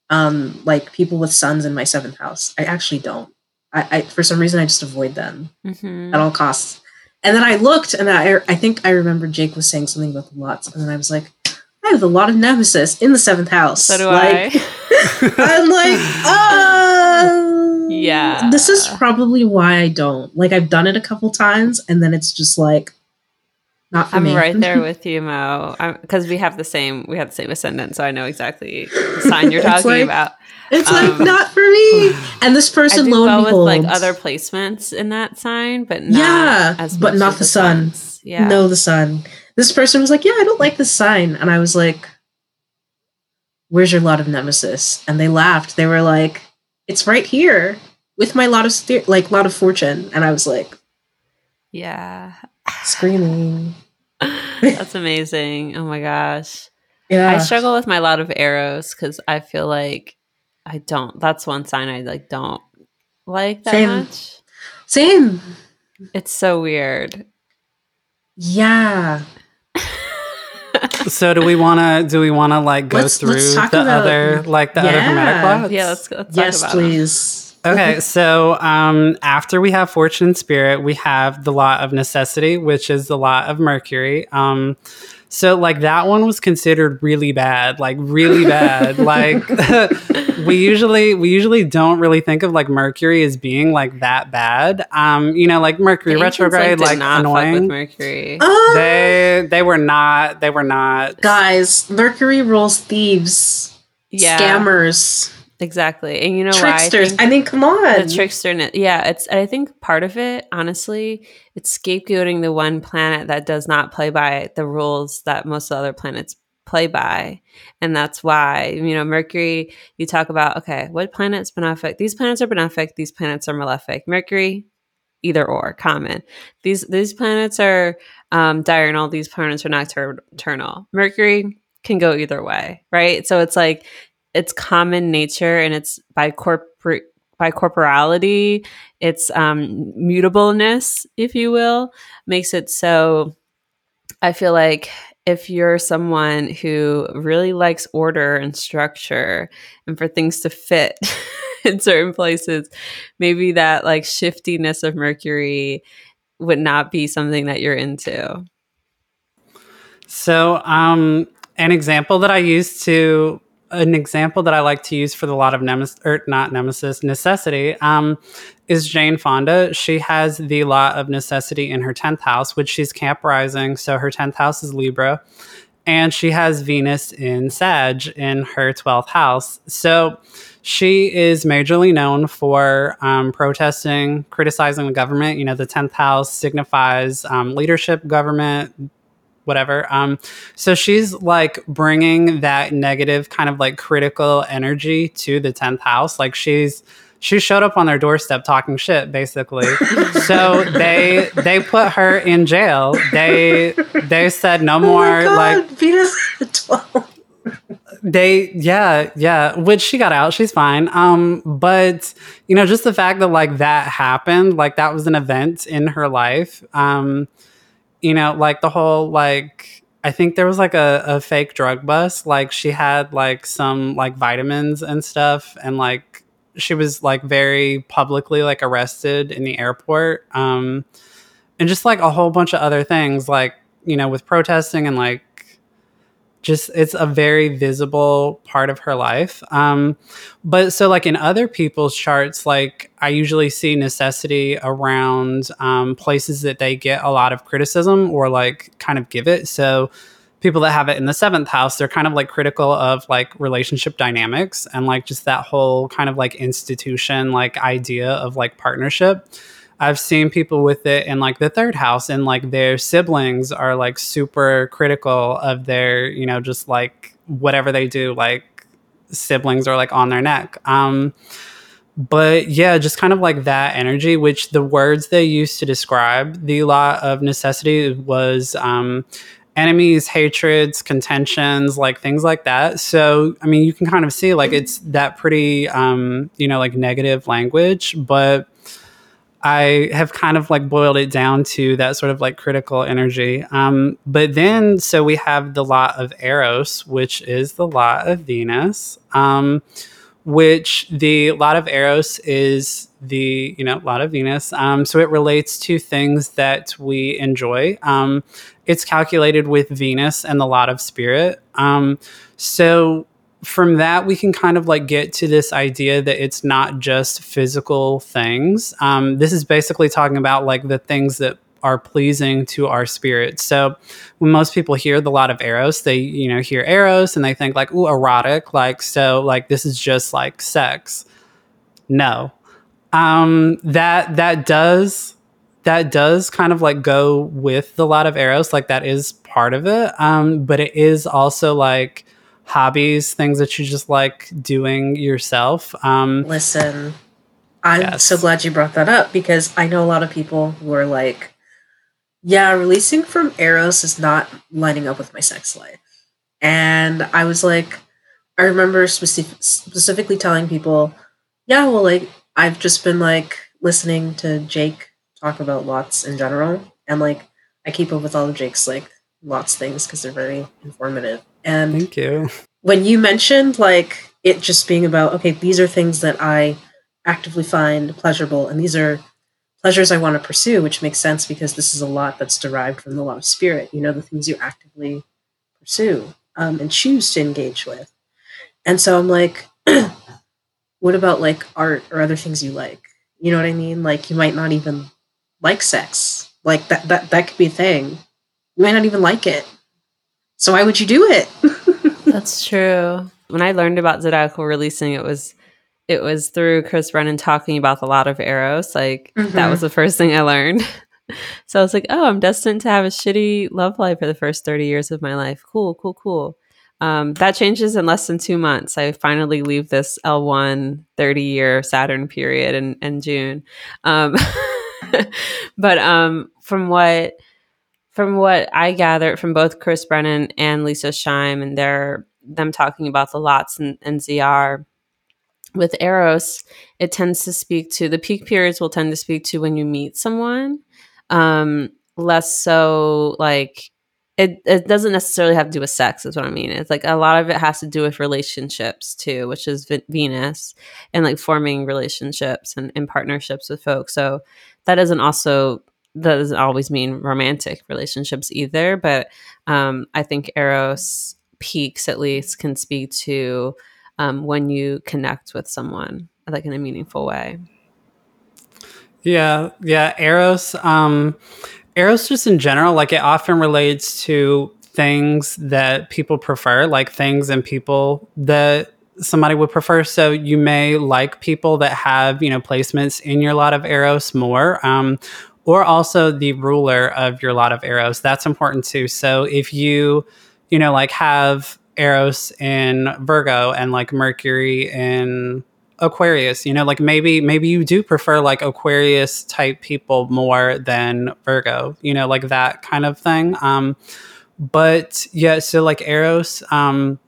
um like people with suns in my seventh house. I actually don't. I, I for some reason I just avoid them mm-hmm. at all costs. And then I looked and I I think I remember Jake was saying something about the lots, and then I was like, I have a lot of nemesis in the seventh house. So do like, I. I'm like, oh yeah. This is probably why I don't. Like I've done it a couple times and then it's just like not I'm me. right there with you, Mo. Because we have the same we have the same ascendant, so I know exactly the sign you're talking like, about. It's um, like not for me. And this person, lo and behold, with like other placements in that sign, but not yeah, as but not the, the sun. Yeah, no, the sun. This person was like, "Yeah, I don't like this sign," and I was like, "Where's your lot of nemesis?" And they laughed. They were like, "It's right here with my lot of st- like lot of fortune," and I was like, "Yeah." Screaming. That's amazing. Oh my gosh. Yeah. I struggle with my lot of Eros because I feel like I don't. That's one sign I like don't like that Same. much. Same. It's so weird. Yeah. so do we want to do we want to like go let's, through let's the about, other like the yeah. other hermetic lots? Yeah, let's, let's yes, please. Them. Okay, so um, after we have Fortune and Spirit, we have the Lot of Necessity, which is the Lot of Mercury. Um, so like that one was considered really bad, like really bad. like we usually we usually don't really think of like Mercury as being like that bad. Um, you know, like Mercury the retrograde, like, like annoying. Mercury, uh, they they were not. They were not. Guys, Mercury rules thieves, yeah. scammers Exactly. And you know tricksters. I, I, mean, come on. The trickster. Yeah, it's I think part of it, honestly, it's scapegoating the one planet that does not play by the rules that most of the other planets play by. And that's why, you know, Mercury, you talk about, okay, what planet's benefic? These planets are benefic, these planets are malefic. Mercury, either or, common. These these planets are um diurnal, these planets are nocturnal. Mercury can go either way, right? So it's like its common nature and its by corporate by corporality, its um, mutableness, if you will, makes it so. I feel like if you're someone who really likes order and structure and for things to fit in certain places, maybe that like shiftiness of Mercury would not be something that you're into. So, um, an example that I used to an example that I like to use for the lot of nemesis or not nemesis necessity um, is Jane Fonda. She has the lot of necessity in her tenth house, which she's Cap rising, so her tenth house is Libra, and she has Venus in Sag in her twelfth house. So she is majorly known for um, protesting, criticizing the government. You know, the tenth house signifies um, leadership, government, whatever. Um, so she's like bringing that negative kind of like critical energy to the 10th house. Like she's, she showed up on their doorstep talking shit basically. So they they put her in jail. They they said no oh more oh like venus 12 they yeah yeah which she got out. She's fine. Um but you know just the fact that like that happened like that was an event in her life. Um you know, like the whole like I think there was like a, a fake drug bust. Like she had like some like vitamins and stuff, and like she was like very publicly like arrested in the airport. Um, and just like a whole bunch of other things, like you know, with protesting and like just it's a very visible part of her life. Um, but so like in other people's charts like i usually see necessity around um, places that they get a lot of criticism or like kind of give it. So people that have it in the seventh house they're kind of like critical of like relationship dynamics and like just that whole kind of like institution like idea of like partnership I've seen people with it in like the third house and like their siblings are like super critical of their, you know, just like whatever they do, like siblings are like on their neck. Um, but yeah, just kind of like that energy, which the words they used to describe the lot of necessity was um, enemies, hatreds, contentions, like things like that. So, I mean, you can kind of see like it's that pretty, um, you know, like negative language, but I have kind of like boiled it down to that sort of like critical energy. Um, but then, so we have the lot of Eros, which is the lot of Venus, um, which the lot of Eros is the, you know, lot of Venus. Um, so it relates to things that we enjoy. Um, it's calculated with Venus and the lot of spirit. Um, so from that we can kind of like get to this idea that it's not just physical things. Um, this is basically talking about like the things that are pleasing to our spirit. So when most people hear the lot of eros they you know hear eros and they think like ooh erotic like so like this is just like sex. No. Um that that does that does kind of like go with the lot of eros like that is part of it. Um but it is also like hobbies, things that you just like doing yourself. Um, Listen, I'm yes. so glad you brought that up because I know a lot of people who are like, yeah, releasing from Eros is not lining up with my sex life. And I was like, I remember specific, specifically telling people, yeah, well, like, I've just been like listening to Jake talk about lots in general. And like, I keep up with all of Jake's like lots things because they're very informative. And thank you. When you mentioned like it just being about, okay, these are things that I actively find pleasurable, and these are pleasures I want to pursue, which makes sense because this is a lot that's derived from the lot of spirit. You know, the things you actively pursue um, and choose to engage with. And so I'm like, what about like art or other things you like? You know what I mean? Like you might not even like sex. Like that that that could be a thing. You might not even like it. So why would you do it? That's true. When I learned about Zodiacal releasing, it was it was through Chris Brennan talking about the lot of Eros. Like mm-hmm. that was the first thing I learned. so I was like, oh, I'm destined to have a shitty love life for the first 30 years of my life. Cool, cool, cool. Um, that changes in less than two months. I finally leave this L1 30 year Saturn period in, in June. Um, but um, from what from what I gathered from both Chris Brennan and Leisa Schaim and their them talking about the lots and, and ZR with Eros, it tends to speak to the peak periods will tend to speak to when you meet someone. Um, less so like it, it doesn't necessarily have to do with sex is what i mean it's like a lot of it has to do with relationships too which is v- venus and like forming relationships and, and partnerships with folks so that doesn't also that doesn't always mean romantic relationships either but um, i think eros peaks at least can speak to um, when you connect with someone like in a meaningful way yeah yeah eros um Eros just in general, like it often relates to things that people prefer, like things and people that somebody would prefer. So you may like people that have, you know, placements in your lot of Eros more. Um, or also the ruler of your lot of Eros. That's important too. So if you, you know, like have Eros in Virgo and like Mercury in Aquarius, you know, like maybe maybe you do prefer like Aquarius type people more than Virgo, you know, like that kind of thing. Um but yeah, so like Eros um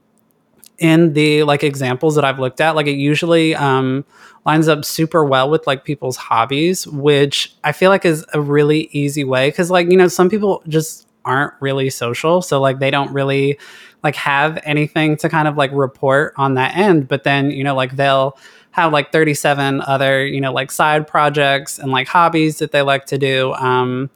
in the like examples that I've looked at, like it usually um lines up super well with like people's hobbies, which I feel like is a really easy way cuz like, you know, some people just aren't really social, so like they don't really like have anything to kind of like report on that end, but then, you know, like they'll have like 37 other, you know, like side projects and like hobbies that they like to do. Um,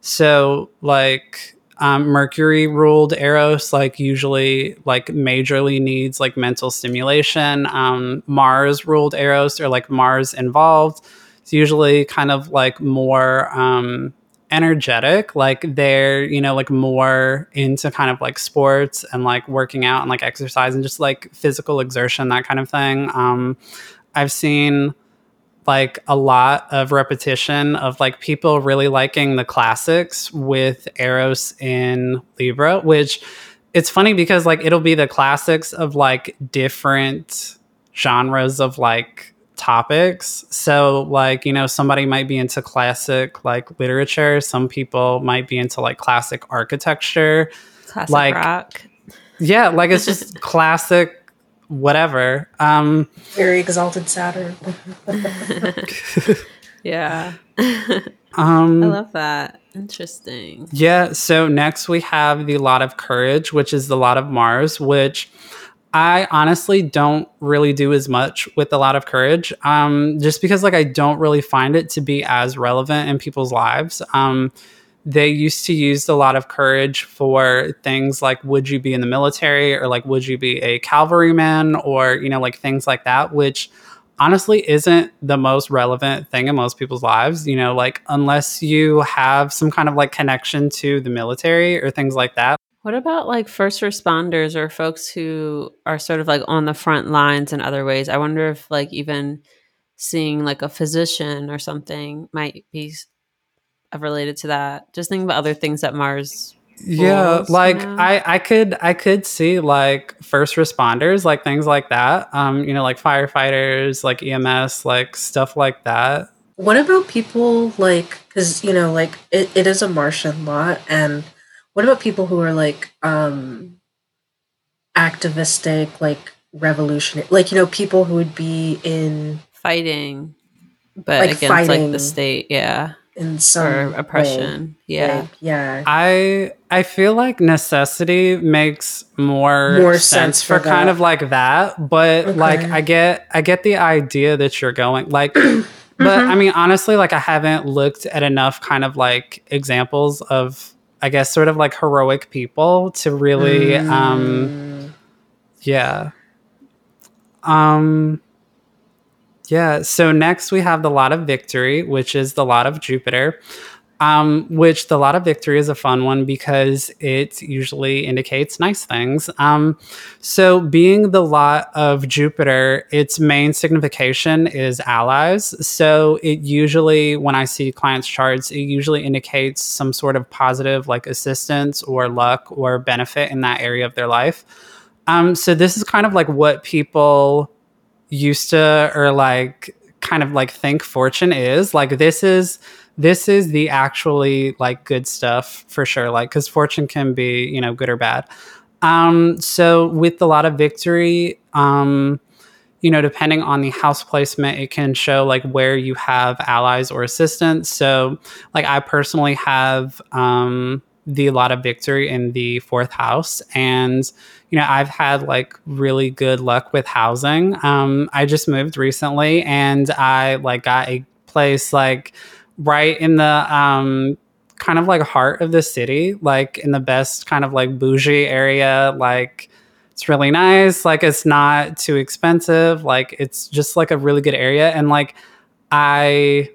so like um, Mercury ruled Eros, like usually like majorly needs like mental stimulation. Um, Mars ruled Eros or like Mars involved. It's usually kind of like more um, energetic like they're you know like more into kind of like sports and like working out and like exercise and just like physical exertion that kind of thing um i've seen like a lot of repetition of like people really liking the classics with eros in libra which it's funny because like it'll be the classics of like different genres of like topics. So, like, you know, somebody might be into classic like literature, some people might be into like classic architecture, classic like rock. yeah, like it's just classic whatever. Um Very exalted Saturn. yeah um i love that interesting Yeah, so next we have the lot of courage, which is the lot of Mars, which I honestly don't really do as much with a lot of courage, um, just because like I don't really find it to be as relevant in people's lives. Um, they used to use a lot of courage for things like would you be in the military or like would you be a cavalryman or you know like things like that, which honestly isn't the most relevant thing in most people's lives. You know, like unless you have some kind of like connection to the military or things like that. What about like first responders or folks who are sort of like on the front lines in other ways? I wonder if like even seeing like a physician or something might be s- related to that. Just think about other things that Mars. yeah like know? i i could i could see like first responders like things like that um you know like firefighters like ems like stuff like that What about people like, because, you know, like it, it is a Martian lot, and what about people who are like um activistic, like revolutionary, like, you know, people who would be in fighting, but Like against like fighting the state, yeah, in some or way, oppression, yeah. like, yeah. i i feel like necessity makes more, More sense, sense for, for kind of like that but like i get i get the idea that you're going like but Mm-hmm. i mean honestly like i haven't looked at enough kind of like examples of i guess sort of like heroic people to really um Mm. Yeah. Um yeah, so next we have the lot of victory, which is the lot of Jupiter. Um, which the lot of victory is a fun one because it usually indicates nice things. Um, so, being the lot of Jupiter, its main signification is allies. So, it usually, when I see clients' charts, it usually indicates some sort of positive, like assistance or luck or benefit in that area of their life. Um, so this is kind of like what people used to or like kind of like think fortune is. Like this is this is the actually like good stuff for sure. Like because fortune can be, you know, good or bad. Um, so with a lot of victory, um, you know, depending on the house placement, it can show like where you have allies or assistance So, like, I personally have um, the lot of victory in the fourth house. And, you know, I've had like really good luck with housing. Um, I just moved recently and I like got a place like right in the um kind of like heart of the city, like in the best kind of like bougie area, like it's really nice. Like it's not too expensive. Like it's just like a really good area. And like I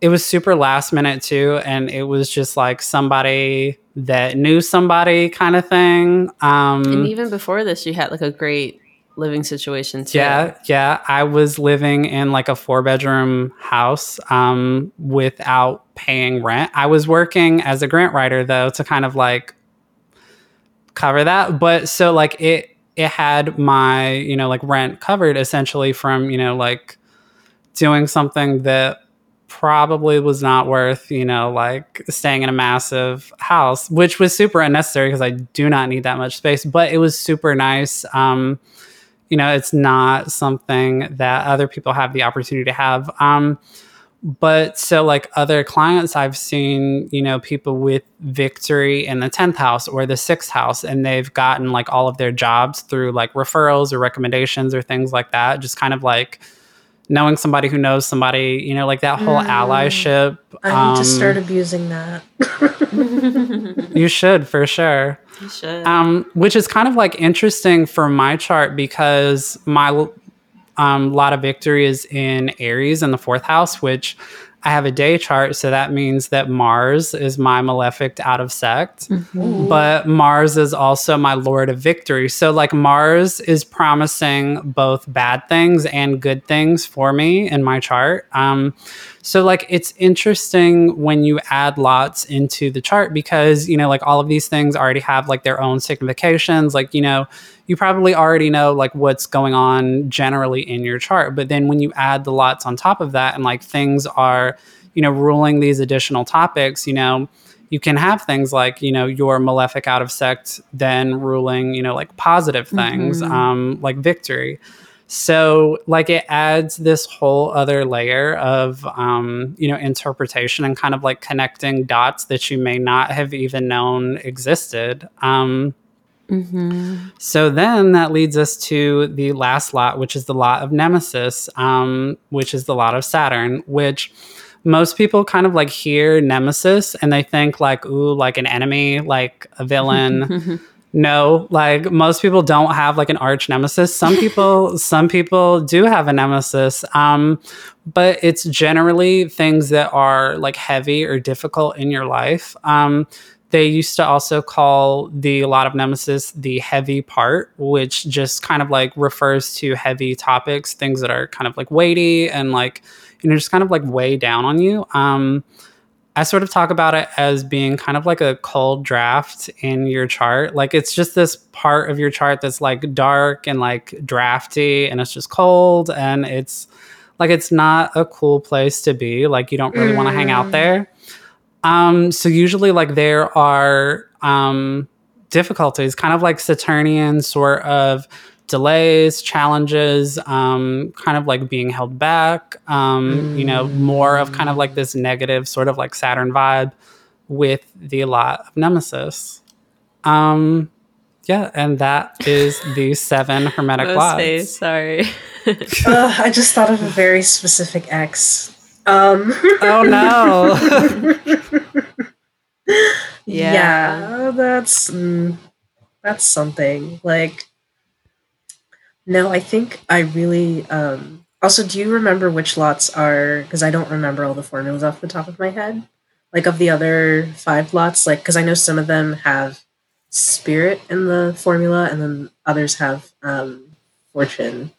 it was super last minute too and it was just like somebody that knew somebody kind of thing um and even before this you had like a great living situation too. Yeah yeah i was living in like a four bedroom house um without paying rent. I was working as a grant writer though to kind of like cover that but so like it it had my you know like rent covered essentially from you know like doing something that probably was not worth, you know, like staying in a massive house, which was super unnecessary because I do not need that much space, but it was super nice. Um, you know, it's not something that other people have the opportunity to have. Um, but so like other clients I've seen, you know, people with victory in the 10th house or the 6th house and they've gotten like all of their jobs through like referrals or recommendations or things like that, just kind of like knowing somebody who knows somebody, you know, like that whole mm. allyship. I need um, to start abusing that. you should for sure. You should. Um, which is kind of like interesting for my chart because my um, lot of victory is in Aries in the fourth house, which I have a day chart, so that means that Mars is my malefic out of sect, mm-hmm. but Mars is also my lord of victory. So, like, Mars is promising both bad things and good things for me in my chart. Um, so, like, it's interesting when you add lots into the chart because, you know, like, all of these things already have like their own significations. Like, you know, you probably already know like what's going on generally in your chart. But then when you add the lots on top of that and like things are, you know, ruling these additional topics, you know, you can have things like, you know, your malefic out of sect then ruling, you know, like positive things, mm-hmm. um, like victory. So, like, it adds this whole other layer of, um, you know, interpretation and kind of like connecting dots that you may not have even known existed. Um, Mm-hmm. So then that leads us to the last lot, which is the lot of Nemesis, um, which is the lot of Saturn, which most people kind of like hear Nemesis and they think like, ooh, like an enemy, like a villain. no, like most people don't have like an arch nemesis. Some people, some people do have a nemesis. Um, but it's generally things that are like heavy or difficult in your life. Um, they used to also call the lot of nemesis the heavy part which just kind of like refers to heavy topics things that are kind of like weighty and like you know just kind of like weigh down on you um i sort of talk about it as being kind of like a cold draft in your chart like it's just this part of your chart that's like dark and like drafty and it's just cold and it's like it's not a cool place to be like you don't really mm. want to hang out mm. there um, so usually like there are um difficulties, kind of like Saturnian sort of delays, challenges, um, kind of like being held back, um, mm. you know, more of kind of like this negative sort of like Saturn vibe with the lot of Nemesis. Um, yeah, and that is the seven hermetic lots. sorry. uh, I just thought of a very specific X um, oh no. yeah. yeah. that's mm, that's something. Like no, I think I really um also do you remember which lots are because I don't remember all the formulas off the top of my head. Like of the other five lots, like because I know some of them have spirit in the formula and then others have um fortune.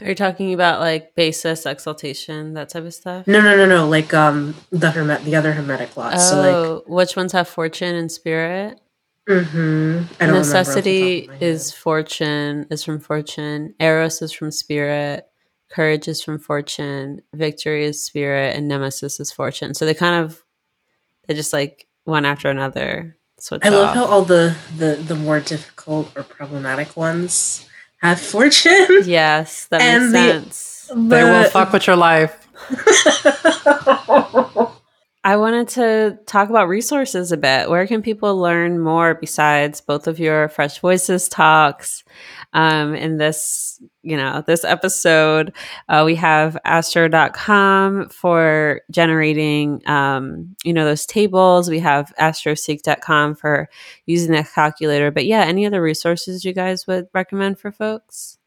Are you talking about like basis, exaltation, that type of stuff? No, no, no, no. Like um the hermet, the other hermetic lots. Oh, so like oh, which ones have fortune and spirit? Mm-hmm. Necessity is fortune. Is from fortune. Eros is from spirit. Courage is from fortune. Victory is spirit, and nemesis is fortune. So they kind of they just like one after another. I love off. how all the, the the more difficult or problematic ones have fortune. Yes, that makes sense. The, they will fuck with your life. I wanted to talk about resources a bit. Where can people learn more besides both of your Fresh Voices talks? Um, in this, you know, this episode, uh, we have astro.com for generating, um, you know, those tables. We have astroseek.com for using the calculator. But yeah, any other resources you guys would recommend for folks?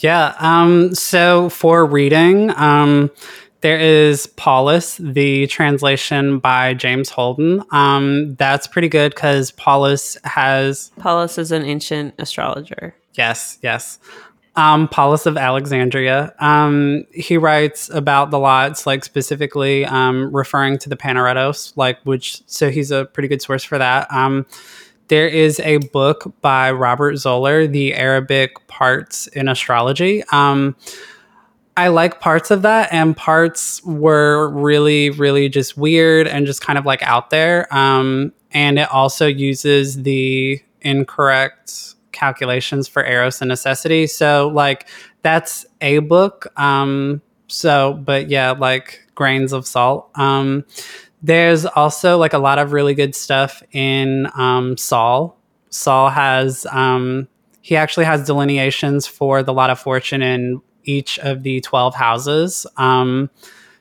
Yeah. Um, so for reading, um, there is Paulus, the translation by James Holden. Um, that's pretty good because Paulus has. Paulus is an ancient astrologer. Yes, yes. Um, Paulus of Alexandria. Um, he writes about the lots, like specifically um, referring to the Panaretos, like which. So he's a pretty good source for that. Um, there is a book by Robert Zoller, The Arabic Parts in Astrology. Um, I like parts of that, and parts were really, really just weird and just kind of like out there. Um, and it also uses the incorrect calculations for Eros and necessity. So, like, that's a book. Um, so, but yeah, like grains of salt. Um, there's also like a lot of really good stuff in um, Saul. Sol has, um, he actually has delineations for the lot of fortune in each of the 12 houses. Um,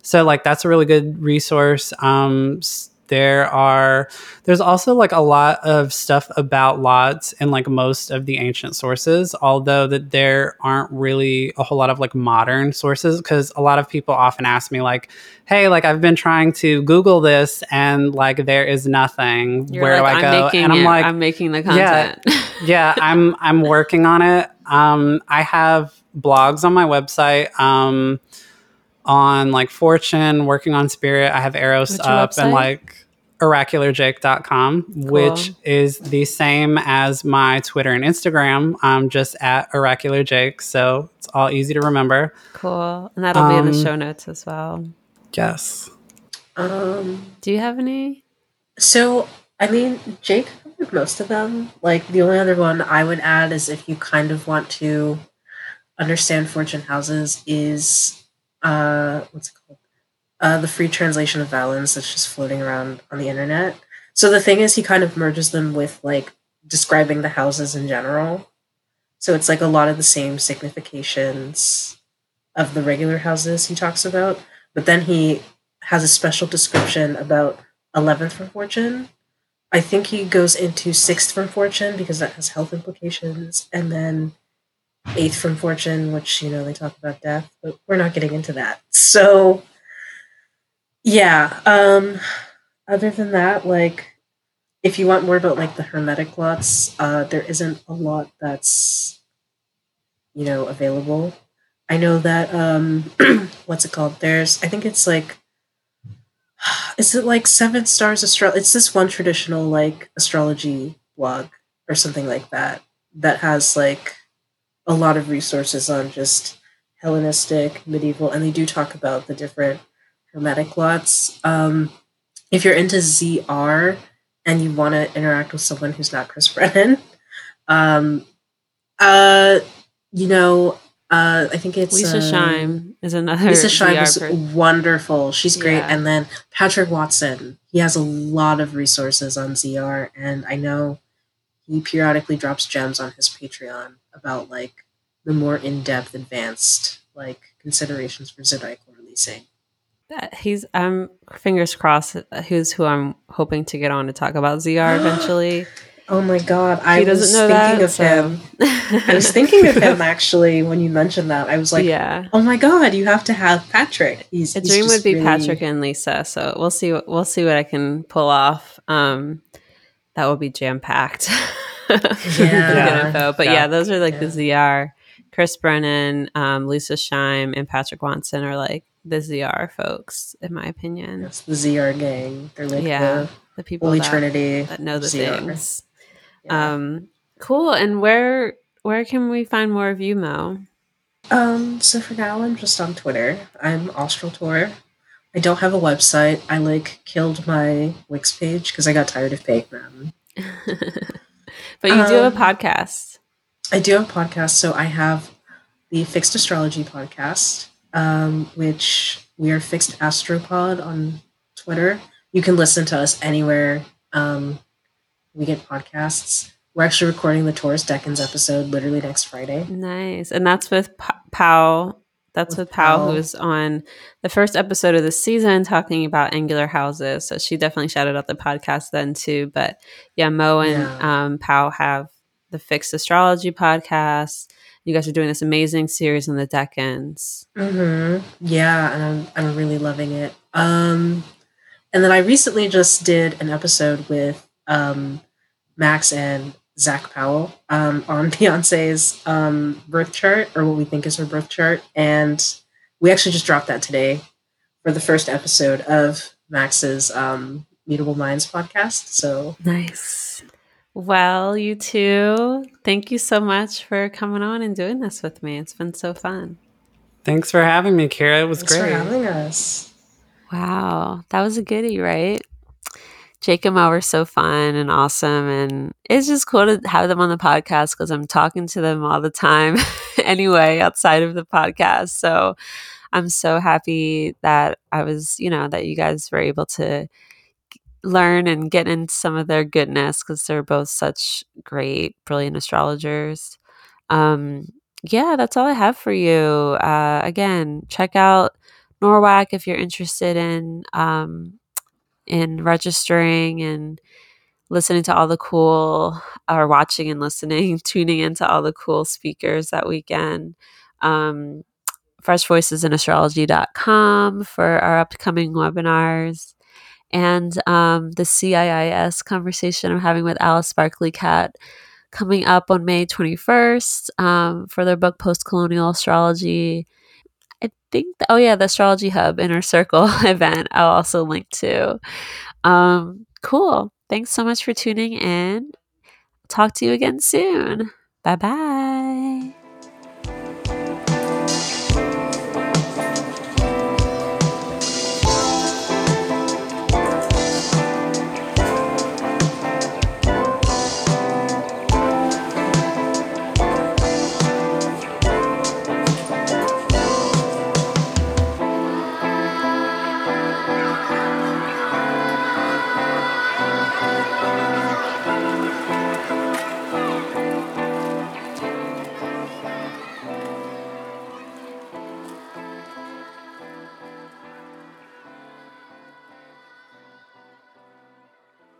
so like that's a really good resource. Um, there are there's also like a lot of stuff about lots in like most of the ancient sources although that there aren't really a whole lot of like modern sources because a lot of people often ask me like hey like i've been trying to google this and like there is nothing You're where like, do i I'm go and i'm it. like I'm making the content. yeah i'm i'm working on it um i have blogs on my website um on like fortune working on spirit i have eros What's your up and website? like oracularjake.com which is the same as my twitter and instagram I'm just at oracularjake so it's all easy to remember cool. And that'll be in the Um, show notes as well. yes Um, Do you have any? so I mean, Jake covered most of them. Like the only other one I would add is if you kind of want to understand fortune houses is uh what's it called? Uh the free translation of Valens that's just floating around on the internet. So the thing is he kind of merges them with like describing the houses in general. So it's like a lot of the same significations of the regular houses he talks about, but then he has a special description about 11th from fortune. I think he goes into 6th from fortune because that has health implications, and then 8th from fortune, which, you know, they talk about death, but we're not getting into that. So, yeah. Um, other than that, like, if you want more about like the hermetic lots, uh, there isn't a lot that's, you know, available. I know that um, what's it called? There's, I think it's like is it like seven stars astro it's this one traditional like astrology blog or something like that that has like a lot of resources on just hellenistic medieval and they do talk about the different hermetic lots um if you're into zr and you want to interact with someone who's not chris brennan um uh you know uh i think it's Leisa um, Schaim is another. Leisa Schaim is wonderful. She's great. Yeah. And then Patrick Watson, he has a lot of resources on ZR, and I know he periodically drops gems on his Patreon about like the more in-depth, advanced like considerations for zodiacal releasing. That- He's I'm fingers crossed. Who's who I'm hoping to get on to talk about ZR eventually. Oh my god, I he was thinking that. of him. I was thinking of him actually when you mentioned that. I was like, yeah, oh my god, you have to have Patrick. He's a dream just would be really- Patrick and Leisa. So we'll see. What, we'll see what I can pull off. Um, that will be jam packed. Yeah. info. But Yeah. yeah, those are like the ZR. Chris Brennan, um, Leisa Schaim, and Patrick Watson are like the ZR folks, in my opinion. It's the ZR gang. They're like Yeah, the The people Holy that, Trinity that know the ZR. things. Yeah. Um, cool. And where where can we find more of you, Mo? Um, so for now, I'm just on Twitter. I'm Austral Tour. I don't have a website. I like killed my Wix page because I got tired of paying them. but you do have a Um, podcast. I do have a podcast, so I have the Fixed Astrology podcast, um, which we are Fixed Astropod on Twitter. you can listen to us anywhere um, we get podcasts. We're actually recording the Taurus Decans episode literally next Friday. Nice. And that's with P- Pao. That's with, with Pao, who was on the first episode of the season talking about angular houses. So she definitely shouted out the podcast then too. But yeah, Mo and yeah. um, Pao have the Fixed Astrology podcast. You guys are doing this amazing series on the Decans. Mm-hmm. Yeah, and I'm, I'm really loving it. Um, and then I recently just did an episode with um, Max and Zach Powell um, on Beyonce's um, birth chart, or what we think is her birth chart. And we actually just dropped that today for the first episode of Max's um, Mutable Minds podcast. So nice. Well, you two, thank you so much for coming on and doing this with me. It's been so fun. Thanks for having me, Kirah. It was Thanks great. for having us. Wow, that was a goodie, right? Jake and Mo were so fun and awesome. And it's just cool to have them on the podcast because I'm talking to them all the time anyway, outside of the podcast. So I'm so happy that I was, you know, that you guys were able to learn and get into some of their goodness because they're both such great, brilliant astrologers. Um, yeah, that's all I have for you. Uh, again, check out NORWAC if you're interested in um, in registering and listening to all the cool or watching and listening tuning into all the cool speakers that weekend um, freshvoicesinAstrology.com for our upcoming webinars and um, the CIIS conversation I'm having with Alice Sparkly Kat coming up on May 21st um, for their book Post Colonial Astrology. I think, oh yeah, the Astrology Hub Inner Circle event I'll also link to. Um, cool. Thanks so much for tuning in. Talk to you again soon. Bye bye.